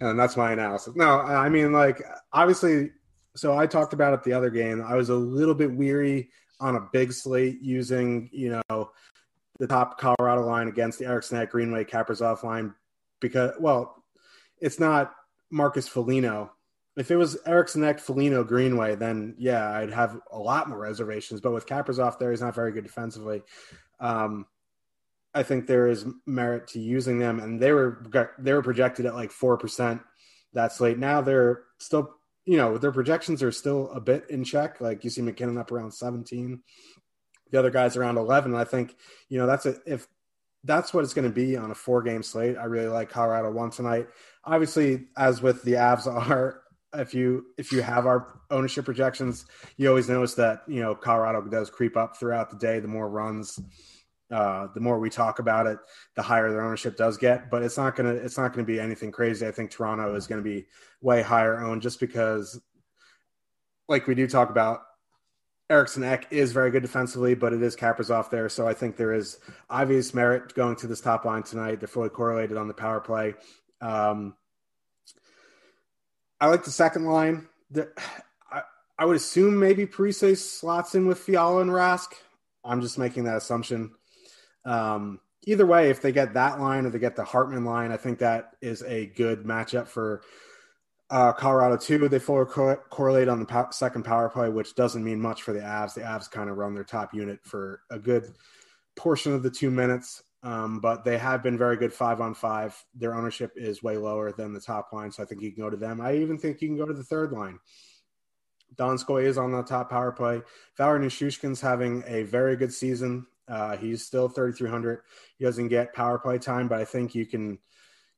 And that's my analysis. No, I mean, like, obviously, so I talked about it the other game. I was a little bit weary on a big slate using, you know, the top Colorado line against the Eriksson Greenway Kaprizov line because, well, it's not Marcus Foligno. If it was Eriksson Foligno Greenway, then yeah, I'd have a lot more reservations. But with Kaprizov there, he's not very good defensively. Um, I think there is merit to using them, and they were they were projected at like four percent that slate. Now they're still, you know, their projections are still a bit in check. Like you see MacKinnon up around seventeen, the other guys around 11. And I think, you know, that's a, if that's what it's going to be on a four game slate. I really like Colorado one tonight. Obviously, as with the Avs are, if you if you have our ownership projections, you always notice that you know Colorado does creep up throughout the day. The more runs, uh, the more we talk about it, the higher their ownership does get. But it's not gonna it's not gonna be anything crazy. I think Toronto is going to be way higher owned just because, like we do talk about, Eriksson Ek is very good defensively, but it is Kaprizov there. So I think there is obvious merit going to this top line tonight. They're fully correlated on the power play. Um, I like the second line. The, I, I, would assume maybe Parise slots in with Fiala and Rask. I'm just making that assumption. Um, either way, if they get that line or they get the Hartman line, I think that is a good matchup for uh, Colorado too, they fully co- correlate on the po- second power play, which doesn't mean much for the Avs. The Avs kind of run their top unit for a good portion of the two minutes, um, but they have been very good five on five. Their ownership is way lower than the top line, so I think you can go to them. I even think you can go to the third line. Donskoy is on the top power play. Valeri Nichushkin's having a very good season. Uh, he's still 3,300. He doesn't get power play time, but I think you can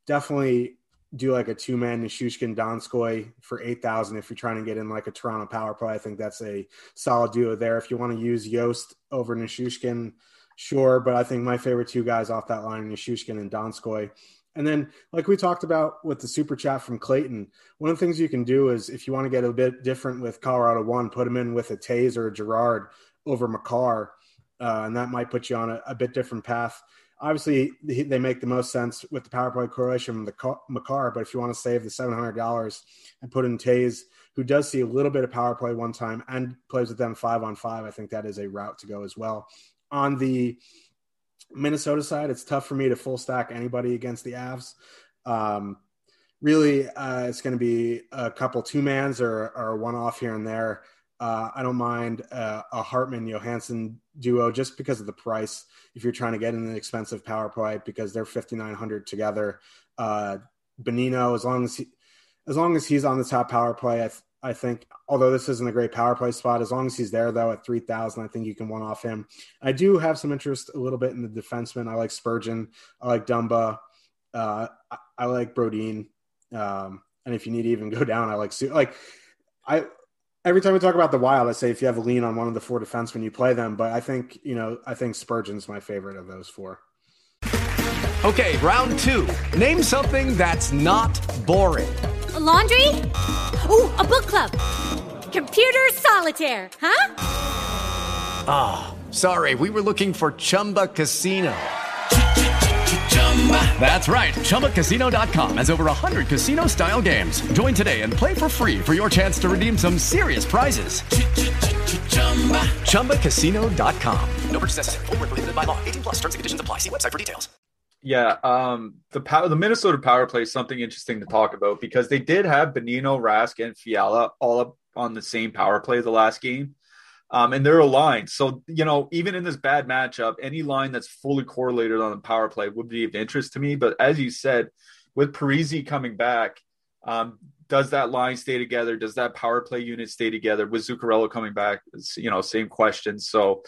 definitely do like a two man Nichushkin Donskoy for 8,000 if you're trying to get in like a Toronto power play. I think that's a solid duo there. If you want to use Jost over Nichushkin, sure. But I think my favorite two guys off that line, Nichushkin and Donskoy. And then, like we talked about with the super chat from Clayton, one of the things you can do is if you want to get a bit different with Colorado one, put them in with a Toews or a Girard over Makar, uh, and that might put you on a, a bit different path obviously they make the most sense with the power play correlation from the Makar. But if you want to save the seven hundred dollars and put in Toews, who does see a little bit of power play one time and plays with them five on five, I think that is a route to go as well. On the Minnesota side, it's tough for me to full stack anybody against the Avs. Um, really, uh, it's going to be a couple two mans or, or one off here and there. Uh, I don't mind uh, a Hartman Johansson duo just because of the price. If you're trying to get an expensive power play, because they're 5,900 together. Uh, Bonino, as long as he, as long as he's on the top power play, I, th- I think. Although this isn't a great power play spot, as long as he's there though at 3,000, I think you can one off him. I do have some interest a little bit in the defenseman. I like Spurgeon. I like Dumba. Uh, I, I, like Brodin. Um, and if you need to even go down, I like like I every time we talk about the Wild, I say if you have a lean on one of the four defensemen, you play them. But I think you know, I think Spurgeon's my favorite of those four. Okay, round two. Name something that's not boring. A laundry. Ooh, a book club. Computer solitaire. Huh? Ah, oh, sorry. We were looking for Chumba Casino. That's right. ChumbaCasino.com has over 100 casino style games. Join today and play for free for your chance to redeem some serious prizes. ChumbaCasino.com. No purchase necessary. Full prohibited by law. 18 plus terms and conditions apply. See website for details. Yeah, um, the power, the Minnesota power play is something interesting to talk about because they did have Bonino, Rask, and Fiala all up on the same power play the last game um, and they're aligned. So, you know, even in this bad matchup, any line that's fully correlated on the power play would be of interest to me. But as you said, with Parise coming back, um, does that line stay together? Does that power play unit stay together? With Zuccarello coming back, you know, same question. So,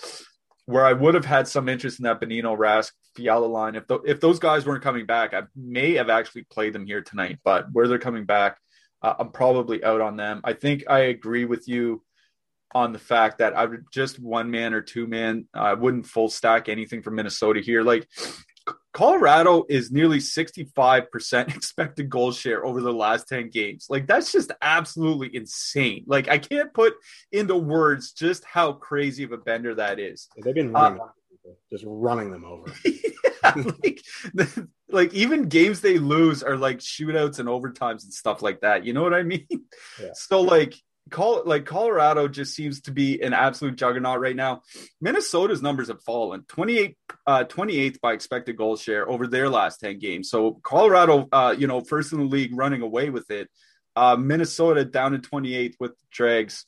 where I would have had some interest in that Bonino Rask Fiala line, if the, if those guys weren't coming back, I may have actually played them here tonight. But where they're coming back, uh, I'm probably out on them. I think I agree with you on the fact that I would just one man or two man. I wouldn't full stack anything from Minnesota here. Like Colorado is nearly 65% expected goal share over the last 10 games. Like that's just absolutely insane. Like I can't put into words just how crazy of a bender that is. They've been running uh, just running them over. yeah, like, like even games they lose are like shootouts and overtimes and stuff like that. You know what I mean? Yeah. So like call like Colorado just seems to be an absolute juggernaut right now. Minnesota's numbers have fallen 28 uh 28th by expected goal share over their last 10 games. So Colorado uh you know first in the league running away with it. Uh Minnesota down in 28th with Dregs.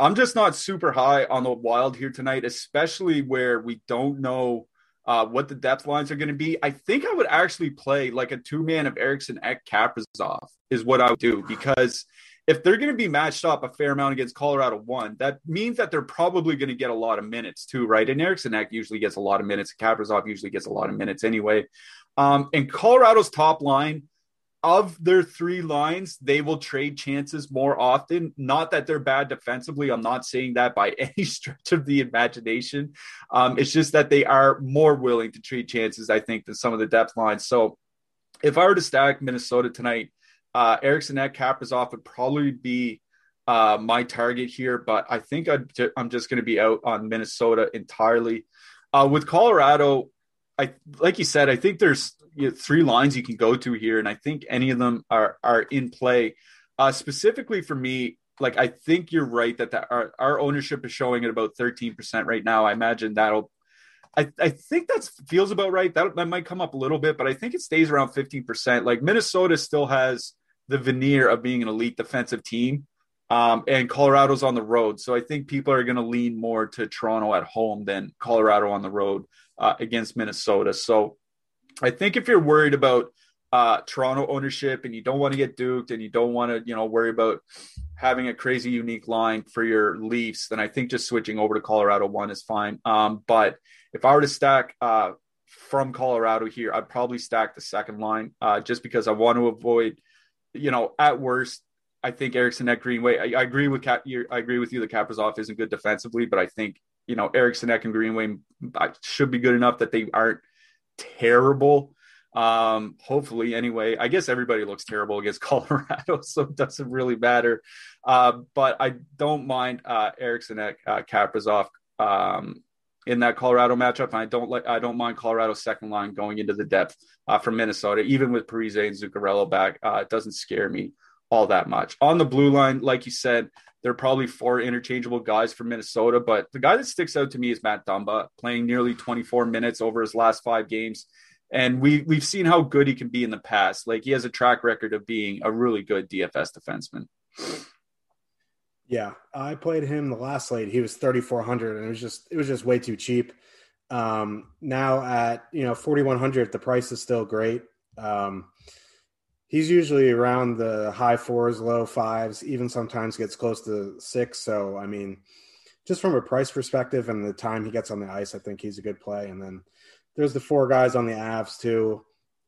I'm just not super high on the Wild here tonight, especially where we don't know uh, what the depth lines are going to be. I think I would actually play like a two man of Eriksson Ek Kaprizov is what I would do because if they're going to be matched up a fair amount against Colorado one, that means that they're probably going to get a lot of minutes too, right? And Eriksson Ek usually gets a lot of minutes. Kaprizov usually gets a lot of minutes anyway. Um, and Colorado's top line, of their three lines, they will trade chances more often. Not that they're bad defensively. I'm not saying that by any stretch of the imagination. Um, it's just that they are more willing to trade chances, I think, than some of the depth lines. So if I were to stack Minnesota tonight, uh, Eriksson Ek Kaprizov would probably be uh, my target here, but I think i am just going to be out on Minnesota entirely. Uh, with Colorado, I like you said, I think there's you know, three lines you can go to here, and I think any of them are are in play. Uh, specifically for me, like I think you're right that the, our our ownership is showing at about 13% right now. I imagine that'll I, I think that feels about right. That, that might come up a little bit, but I think it stays around 15%. Like Minnesota still has the veneer of being an elite defensive team. Um, and Colorado's on the road. So I think people are going to lean more to Toronto at home than Colorado on the road uh, against Minnesota. So I think if you're worried about uh, Toronto ownership and you don't want to get duped and you don't want to, you know, worry about having a crazy unique line for your Leafs, then I think just switching over to Colorado one is fine. Um, but if I were to stack uh, from Colorado here, I'd probably stack the second line uh, just because I want to avoid – you know, at worst, I think Eriksson at Greenway. I, I agree with Cap. I agree with you. The Kaprizov isn't good defensively, but I think you know Eriksson Ek and Greenway should be good enough that they aren't terrible. Um, hopefully, anyway. I guess everybody looks terrible against Colorado, so it doesn't really matter. Uh, but I don't mind uh, Eriksson Ek uh, Kaprizov um, in that Colorado matchup. And I don't like I don't mind Colorado's second line going into the depth uh, from Minnesota, even with Parise and Zuccarello back. Uh, it doesn't scare me all that much. On the blue line, like you said, there are probably four interchangeable guys from Minnesota, but the guy that sticks out to me is Matt Dumba, playing nearly 24 minutes over his last five games. And we we've seen how good he can be in the past. Like he has a track record of being a really good DFS defenseman. Yeah, I played him the last slate. He was 3400 and it was just it was just way too cheap. Um, now at, you know, 4100 the price is still great. Um, he's usually around the high fours, low fives, even sometimes gets close to 6, so I mean, just from a price perspective and the time he gets on the ice, I think he's a good play and then there's the four guys on the Avs too.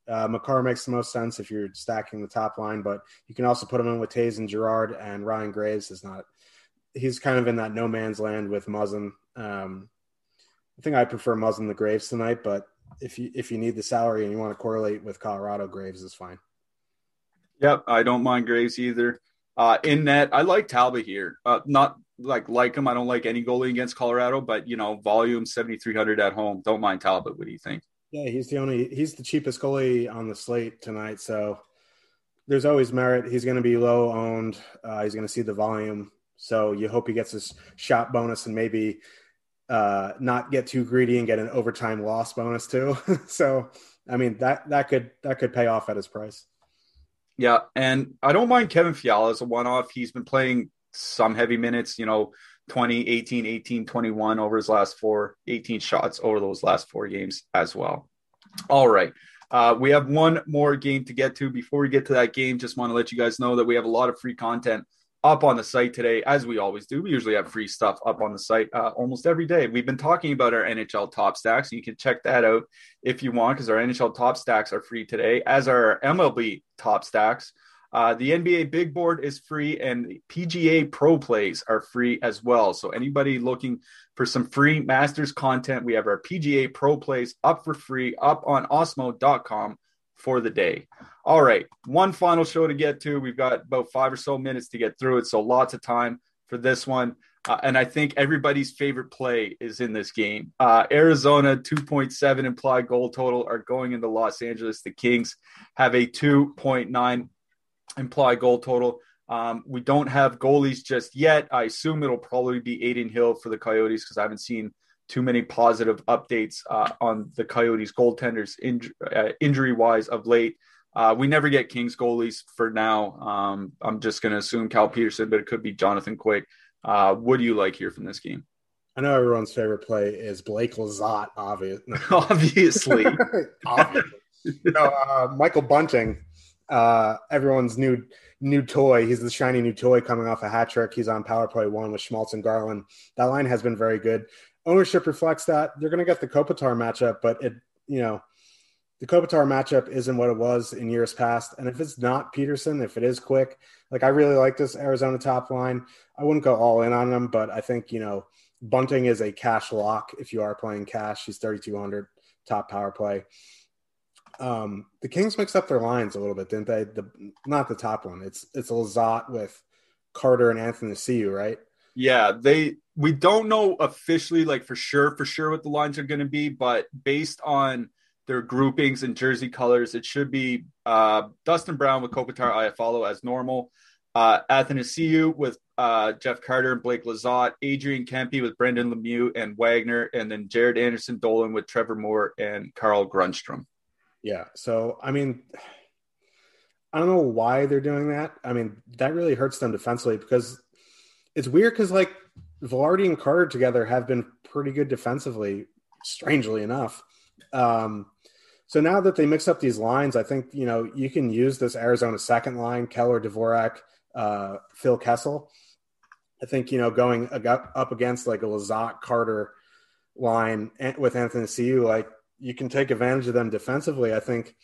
Uh, Makar makes the most sense if you're stacking the top line, but you can also put him in with Toews and Girard and Ryan Graves is not. He's kind of in that no man's land with Muzzin. Um, I think I prefer Muzzin the Graves tonight, but if you if you need the salary and you want to correlate with Colorado, Graves is fine. Yep, I don't mind Graves either. Uh, in net, I like Talbot here. Uh, not like like him. I don't like any goalie against Colorado, but you know, volume seventy three hundred at home. Don't mind Talbot. What do you think? Yeah, he's the only he's the cheapest goalie on the slate tonight. So there's always merit. He's going to be low owned. Uh, he's going to see the volume. So you hope he gets his shot bonus and maybe uh, not get too greedy and get an overtime loss bonus too. so I mean that that could that could pay off at his price. Yeah, and I don't mind Kevin Fiala as a one off. He's been playing some heavy minutes, you know, 20, 18, 18, 21 over his last four, 18 shots over those last four games as well. All right. Uh, we have one more game to get to. Before we get to that game, just want to let you guys know that we have a lot of free content up on the site today, as we always do. We usually have free stuff up on the site uh, almost every day. We've been talking about our NHL top stacks. You can check that out if you want, because our NHL top stacks are free today, as are MLB top stacks. Uh, the NBA Big Board is free, and PGA Pro Plays are free as well. So anybody looking for some free Masters content, we have our PGA Pro Plays up for free up on Awesemo.com for the day. All right, one final show to get to. We've got about five or so minutes to get through it, so lots of time for this one. Uh, and I think everybody's favorite play is in this game. Uh, Arizona 2.7 implied goal total are going into Los Angeles. The Kings have a 2.9 implied goal total. Um, we don't have goalies just yet. I assume it'll probably be Adin Hill for the Coyotes because I haven't seen too many positive updates uh, on the Coyotes goaltenders in, uh, injury wise of late. Uh, we never get Kings goalies for now. Um, I'm just going to assume Cal Petersen, but it could be Jonathan Quick. Uh, what do you like here from this game? I know everyone's favorite play is Blake Lizotte, obvious. Obviously. Obviously. no, uh, Michael Bunting uh, everyone's new new toy. He's the shiny new toy coming off a hat trick. He's on power play one with Schmaltz and Garland. That line has been very good. Ownership reflects that. They're going to get the Kopitar matchup, but it, you know, the Kopitar matchup isn't what it was in years past. And if it's not Petersen, if it is quick, like I really like this Arizona top line. I wouldn't go all in on them, but I think, you know, Bunting is a cash lock if you are playing cash. He's 3,200 top power play um, the Kings mixed up their lines a little bit, didn't they? The not the top one. It's it's Lizotte with Carter and Athanasiu, right? Yeah, they we don't know officially, like for sure, for sure what the lines are going to be, but based on their groupings and jersey colors, it should be uh, Dustin Brown with Kopitar Iafallo as normal, uh, Athanasiu with uh, Jeff Carter and Blake Lizotte, Adrian Kempe with Brendan Lemieux and Wagner, and then Jaret Anderson-Dolan with Trevor Moore and Carl Grundstrom. Yeah. So, I mean, I don't know why they're doing that. I mean, that really hurts them defensively because it's weird because, like, Vilardi and Carter together have been pretty good defensively, strangely enough. Um, so now that they mix up these lines, I think, you know, you can use this Arizona second line, Keller, Dvorak, uh, Phil Kessel. I think, you know, going up against like a Lizotte Carter line with Athanasiu, like you can take advantage of them defensively. I think,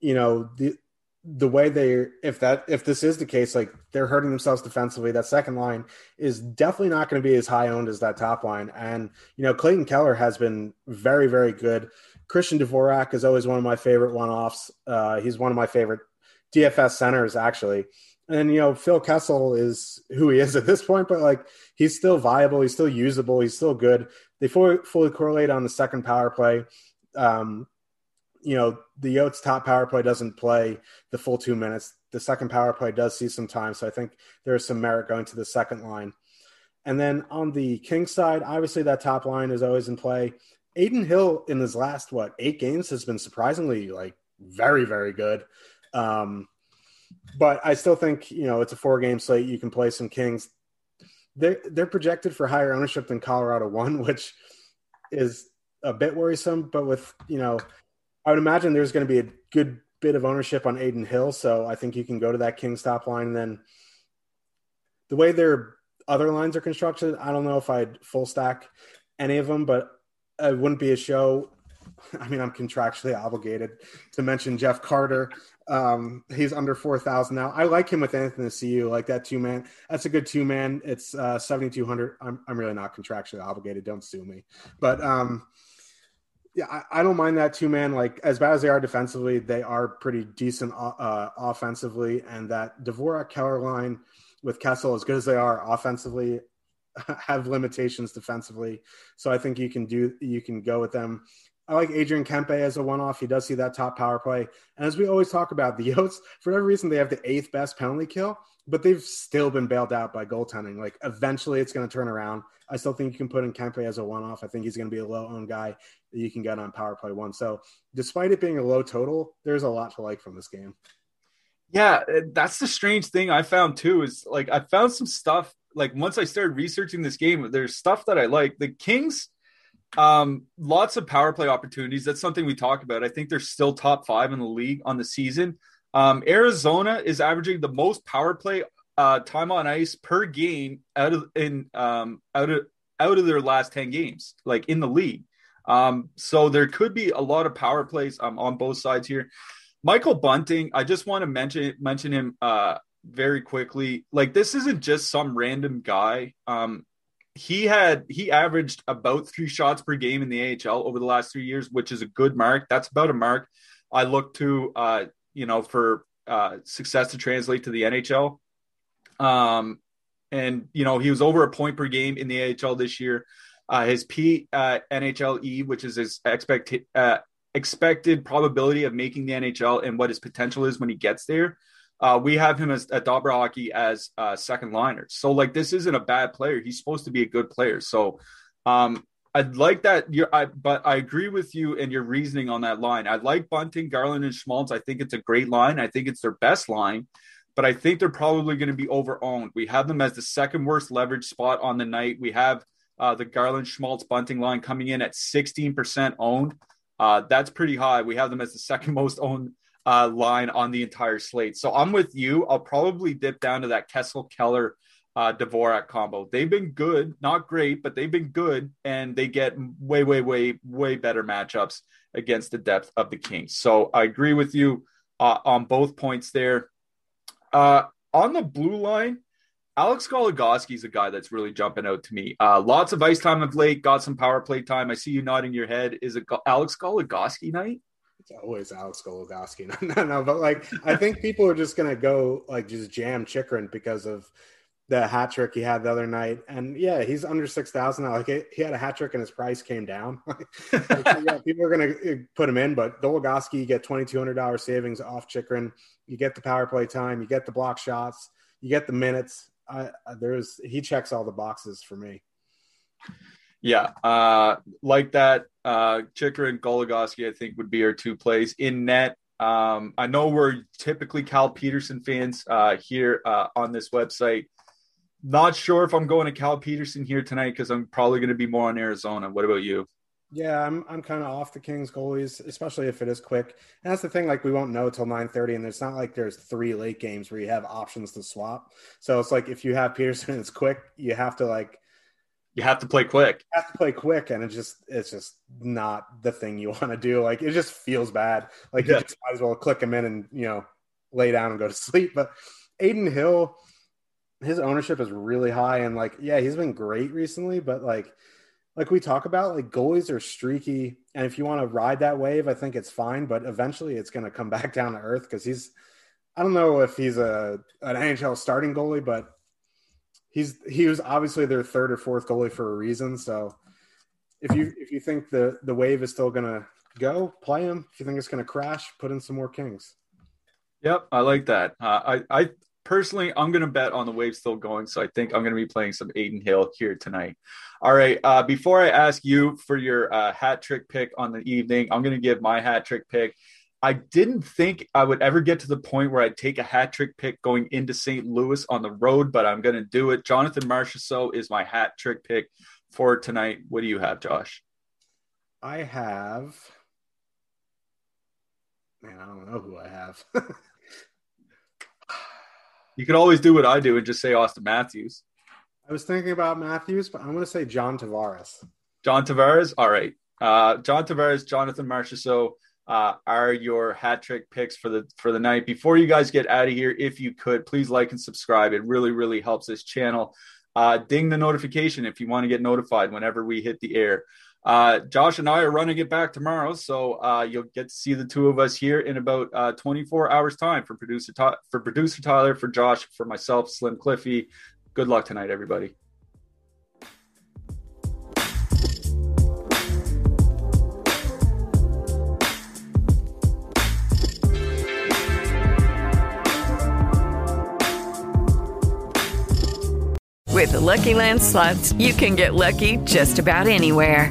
you know, the the way they if that if this is the case, like they're hurting themselves defensively. That second line is definitely not going to be as high owned as that top line. And you know, Clayton Keller has been very very good. Christian Dvorak is always one of my favorite one offs. Uh, he's one of my favorite DFS centers actually. And you know, Phil Kessel is who he is at this point, but like he's still viable, he's still usable, he's still good. They fully, fully correlate on the second power play um, you know, the Yotes top power play doesn't play the full two minutes. The second power play does see some time. So I think there's some merit going to the second line. And then on the King side, obviously that top line is always in play. Adin Hill in his last, what, eight games has been surprisingly like very, very good. Um, but I still think, you know, it's a four game slate. You can play some Kings. they're they're projected for higher ownership than Colorado one, which is a bit worrisome. But with you know, I would imagine there's going to be a good bit of ownership on Adin Hill, so I think you can go to that King stop line. And then the way their other lines are constructed, I don't know if I'd full stack any of them, but it wouldn't be a show. I mean, I'm contractually obligated to mention Jeff Carter. Um, he's under 4,000 now. I like him with Athanasiu, like that two man. That's a good two man. It's uh, 7,200. I'm, I'm really not contractually obligated. Don't sue me. But um, yeah, I, I, don't mind that too, man. Like as bad as they are defensively, they are pretty decent uh, offensively. And that Dvorak Keller line with Kessel, as good as they are offensively, have limitations defensively. So I think you can do you can go with them. I like Adrian Kempe as a one-off. He does see that top power play, and as we always talk about, the Yotes for whatever reason they have the eighth best penalty kill, but they've still been bailed out by goaltending. Like eventually, it's going to turn around. I still think you can put in Kempe as a one-off. I think he's going to be a low-owned guy that you can get on power play one. So despite it being a low total, there's a lot to like from this game. Yeah, that's the strange thing I found too. Is like I found some stuff like once I started researching this game, there's stuff that I like. The Kings, um, lots of power play opportunities. That's something we talk about. I think they're still top five in the league on the season. Um, Arizona is averaging the most power play uh, time on ice per game out of in um, out of out of their last ten games, like in the league. Um, so there could be a lot of power plays um, on both sides here. Michael Bunting, I just want to mention mention him uh, very quickly. Like this isn't just some random guy. Um, he had he averaged about three shots per game in the AHL over the last three years, which is a good mark. That's about a mark I look to, uh, you know, for uh, success to translate to the NHL. Um, and you know he was over a point per game in the AHL this year. Uh, his P uh, NHLE, which is his expect uh, expected probability of making the NHL and what his potential is when he gets there, uh, we have him as at Dobber Hockey as uh, second liner. So like this isn't a bad player. He's supposed to be a good player. So um, I'd like that. You're, I, but I agree with you and your reasoning on that line. I like Bunting, Garland, and Schmaltz. I think it's a great line. I think it's their best line, but I think they're probably going to be over owned. We have them as the second worst leverage spot on the night. We have uh, the Garland, Schmaltz, Bunting line coming in at 16% owned. Uh, that's pretty high. We have them as the second most owned uh, line on the entire slate. So I'm with you. I'll probably dip down to that Kessel Keller uh, Dvorak combo. They've been good, not great, but they've been good, and they get way, way, way, way better matchups against the depth of the Kings. So I agree with you uh, on both points there. Uh, on the blue line, Alex Goligoski is a guy that's really jumping out to me. Uh, lots of ice time of late, got some power play time. I see you nodding your head. Is it Alex Goligoski night? It's always Alex Goligoski. No, no, no, but like I think people are just gonna go like just jam Chychrun because of the hat trick he had the other night. And yeah, he's under six thousand now. Like he had a hat trick and his price came down. like, yeah, people are gonna uh, put him in, but Goligoski, you get twenty two hundred dollars savings off Chychrun. You get the power play time, you get the block shots, you get the minutes. I, there's he checks all the boxes for me. Yeah, uh, like that. Uh, Chychrun and Goligoski, I think, would be our two plays in net. Um, I know we're typically Cal Petersen fans uh, here uh, on this website. Not sure if I'm going to Cal Petersen here tonight because I'm probably going to be more on Arizona. What about you? Yeah, I'm I'm kind of off the Kings goalies, especially if it is quick. And that's the thing; like we won't know till 9:30, and it's not like there's three late games where you have options to swap. So it's like if you have Petersen, it's quick. You have to like you have to play quick. You have to play quick, and it's just it's just not the thing you want to do. Like it just feels bad. Like yeah. you just might as well click him in and you know lay down and go to sleep. But Adin Hill, his ownership is really high, and like yeah, he's been great recently. But like like we talk about, like goalies are streaky, and if you want to ride that wave, I think it's fine. But eventually, it's going to come back down to earth because he's. I don't know if he's a an NHL starting goalie, but he's he was obviously their third or fourth goalie for a reason. So if you if you think the the wave is still gonna go, play him. If you think it's gonna crash, put in some more Kings. Yep, I like that. Uh, I I personally I'm gonna bet on the wave still going, so I think I'm gonna be playing some Adin Hill here tonight. All right. Uh, before I ask you for your uh, hat trick pick on the evening, I'm gonna give my hat trick pick. I didn't think I would ever get to the point where I'd take a hat trick pick going into St. Louis on the road, but I'm going to do it. Jonathan Marchessault is my hat trick pick for tonight. What do you have, Josh? I have. Man, I don't know who I have. you could always do what I do and just say Auston Matthews. I was thinking about Matthews, but I'm going to say John Tavares. John Tavares. All right. Uh, John Tavares, Jonathan Marchessault uh, are your hat trick picks for the for the night. Before you guys get out of here, if you could please like and subscribe. It really really helps this channel. Uh, ding the notification if you want to get notified whenever we hit the air. Uh, Josh and I are running it back tomorrow, so uh, you'll get to see the two of us here in about uh, 24 hours time. For producer for producer Tyler, for Josh, for myself, Slim Cliffy. Good luck tonight, everybody. With the Lucky Land slots, you can get lucky just about anywhere.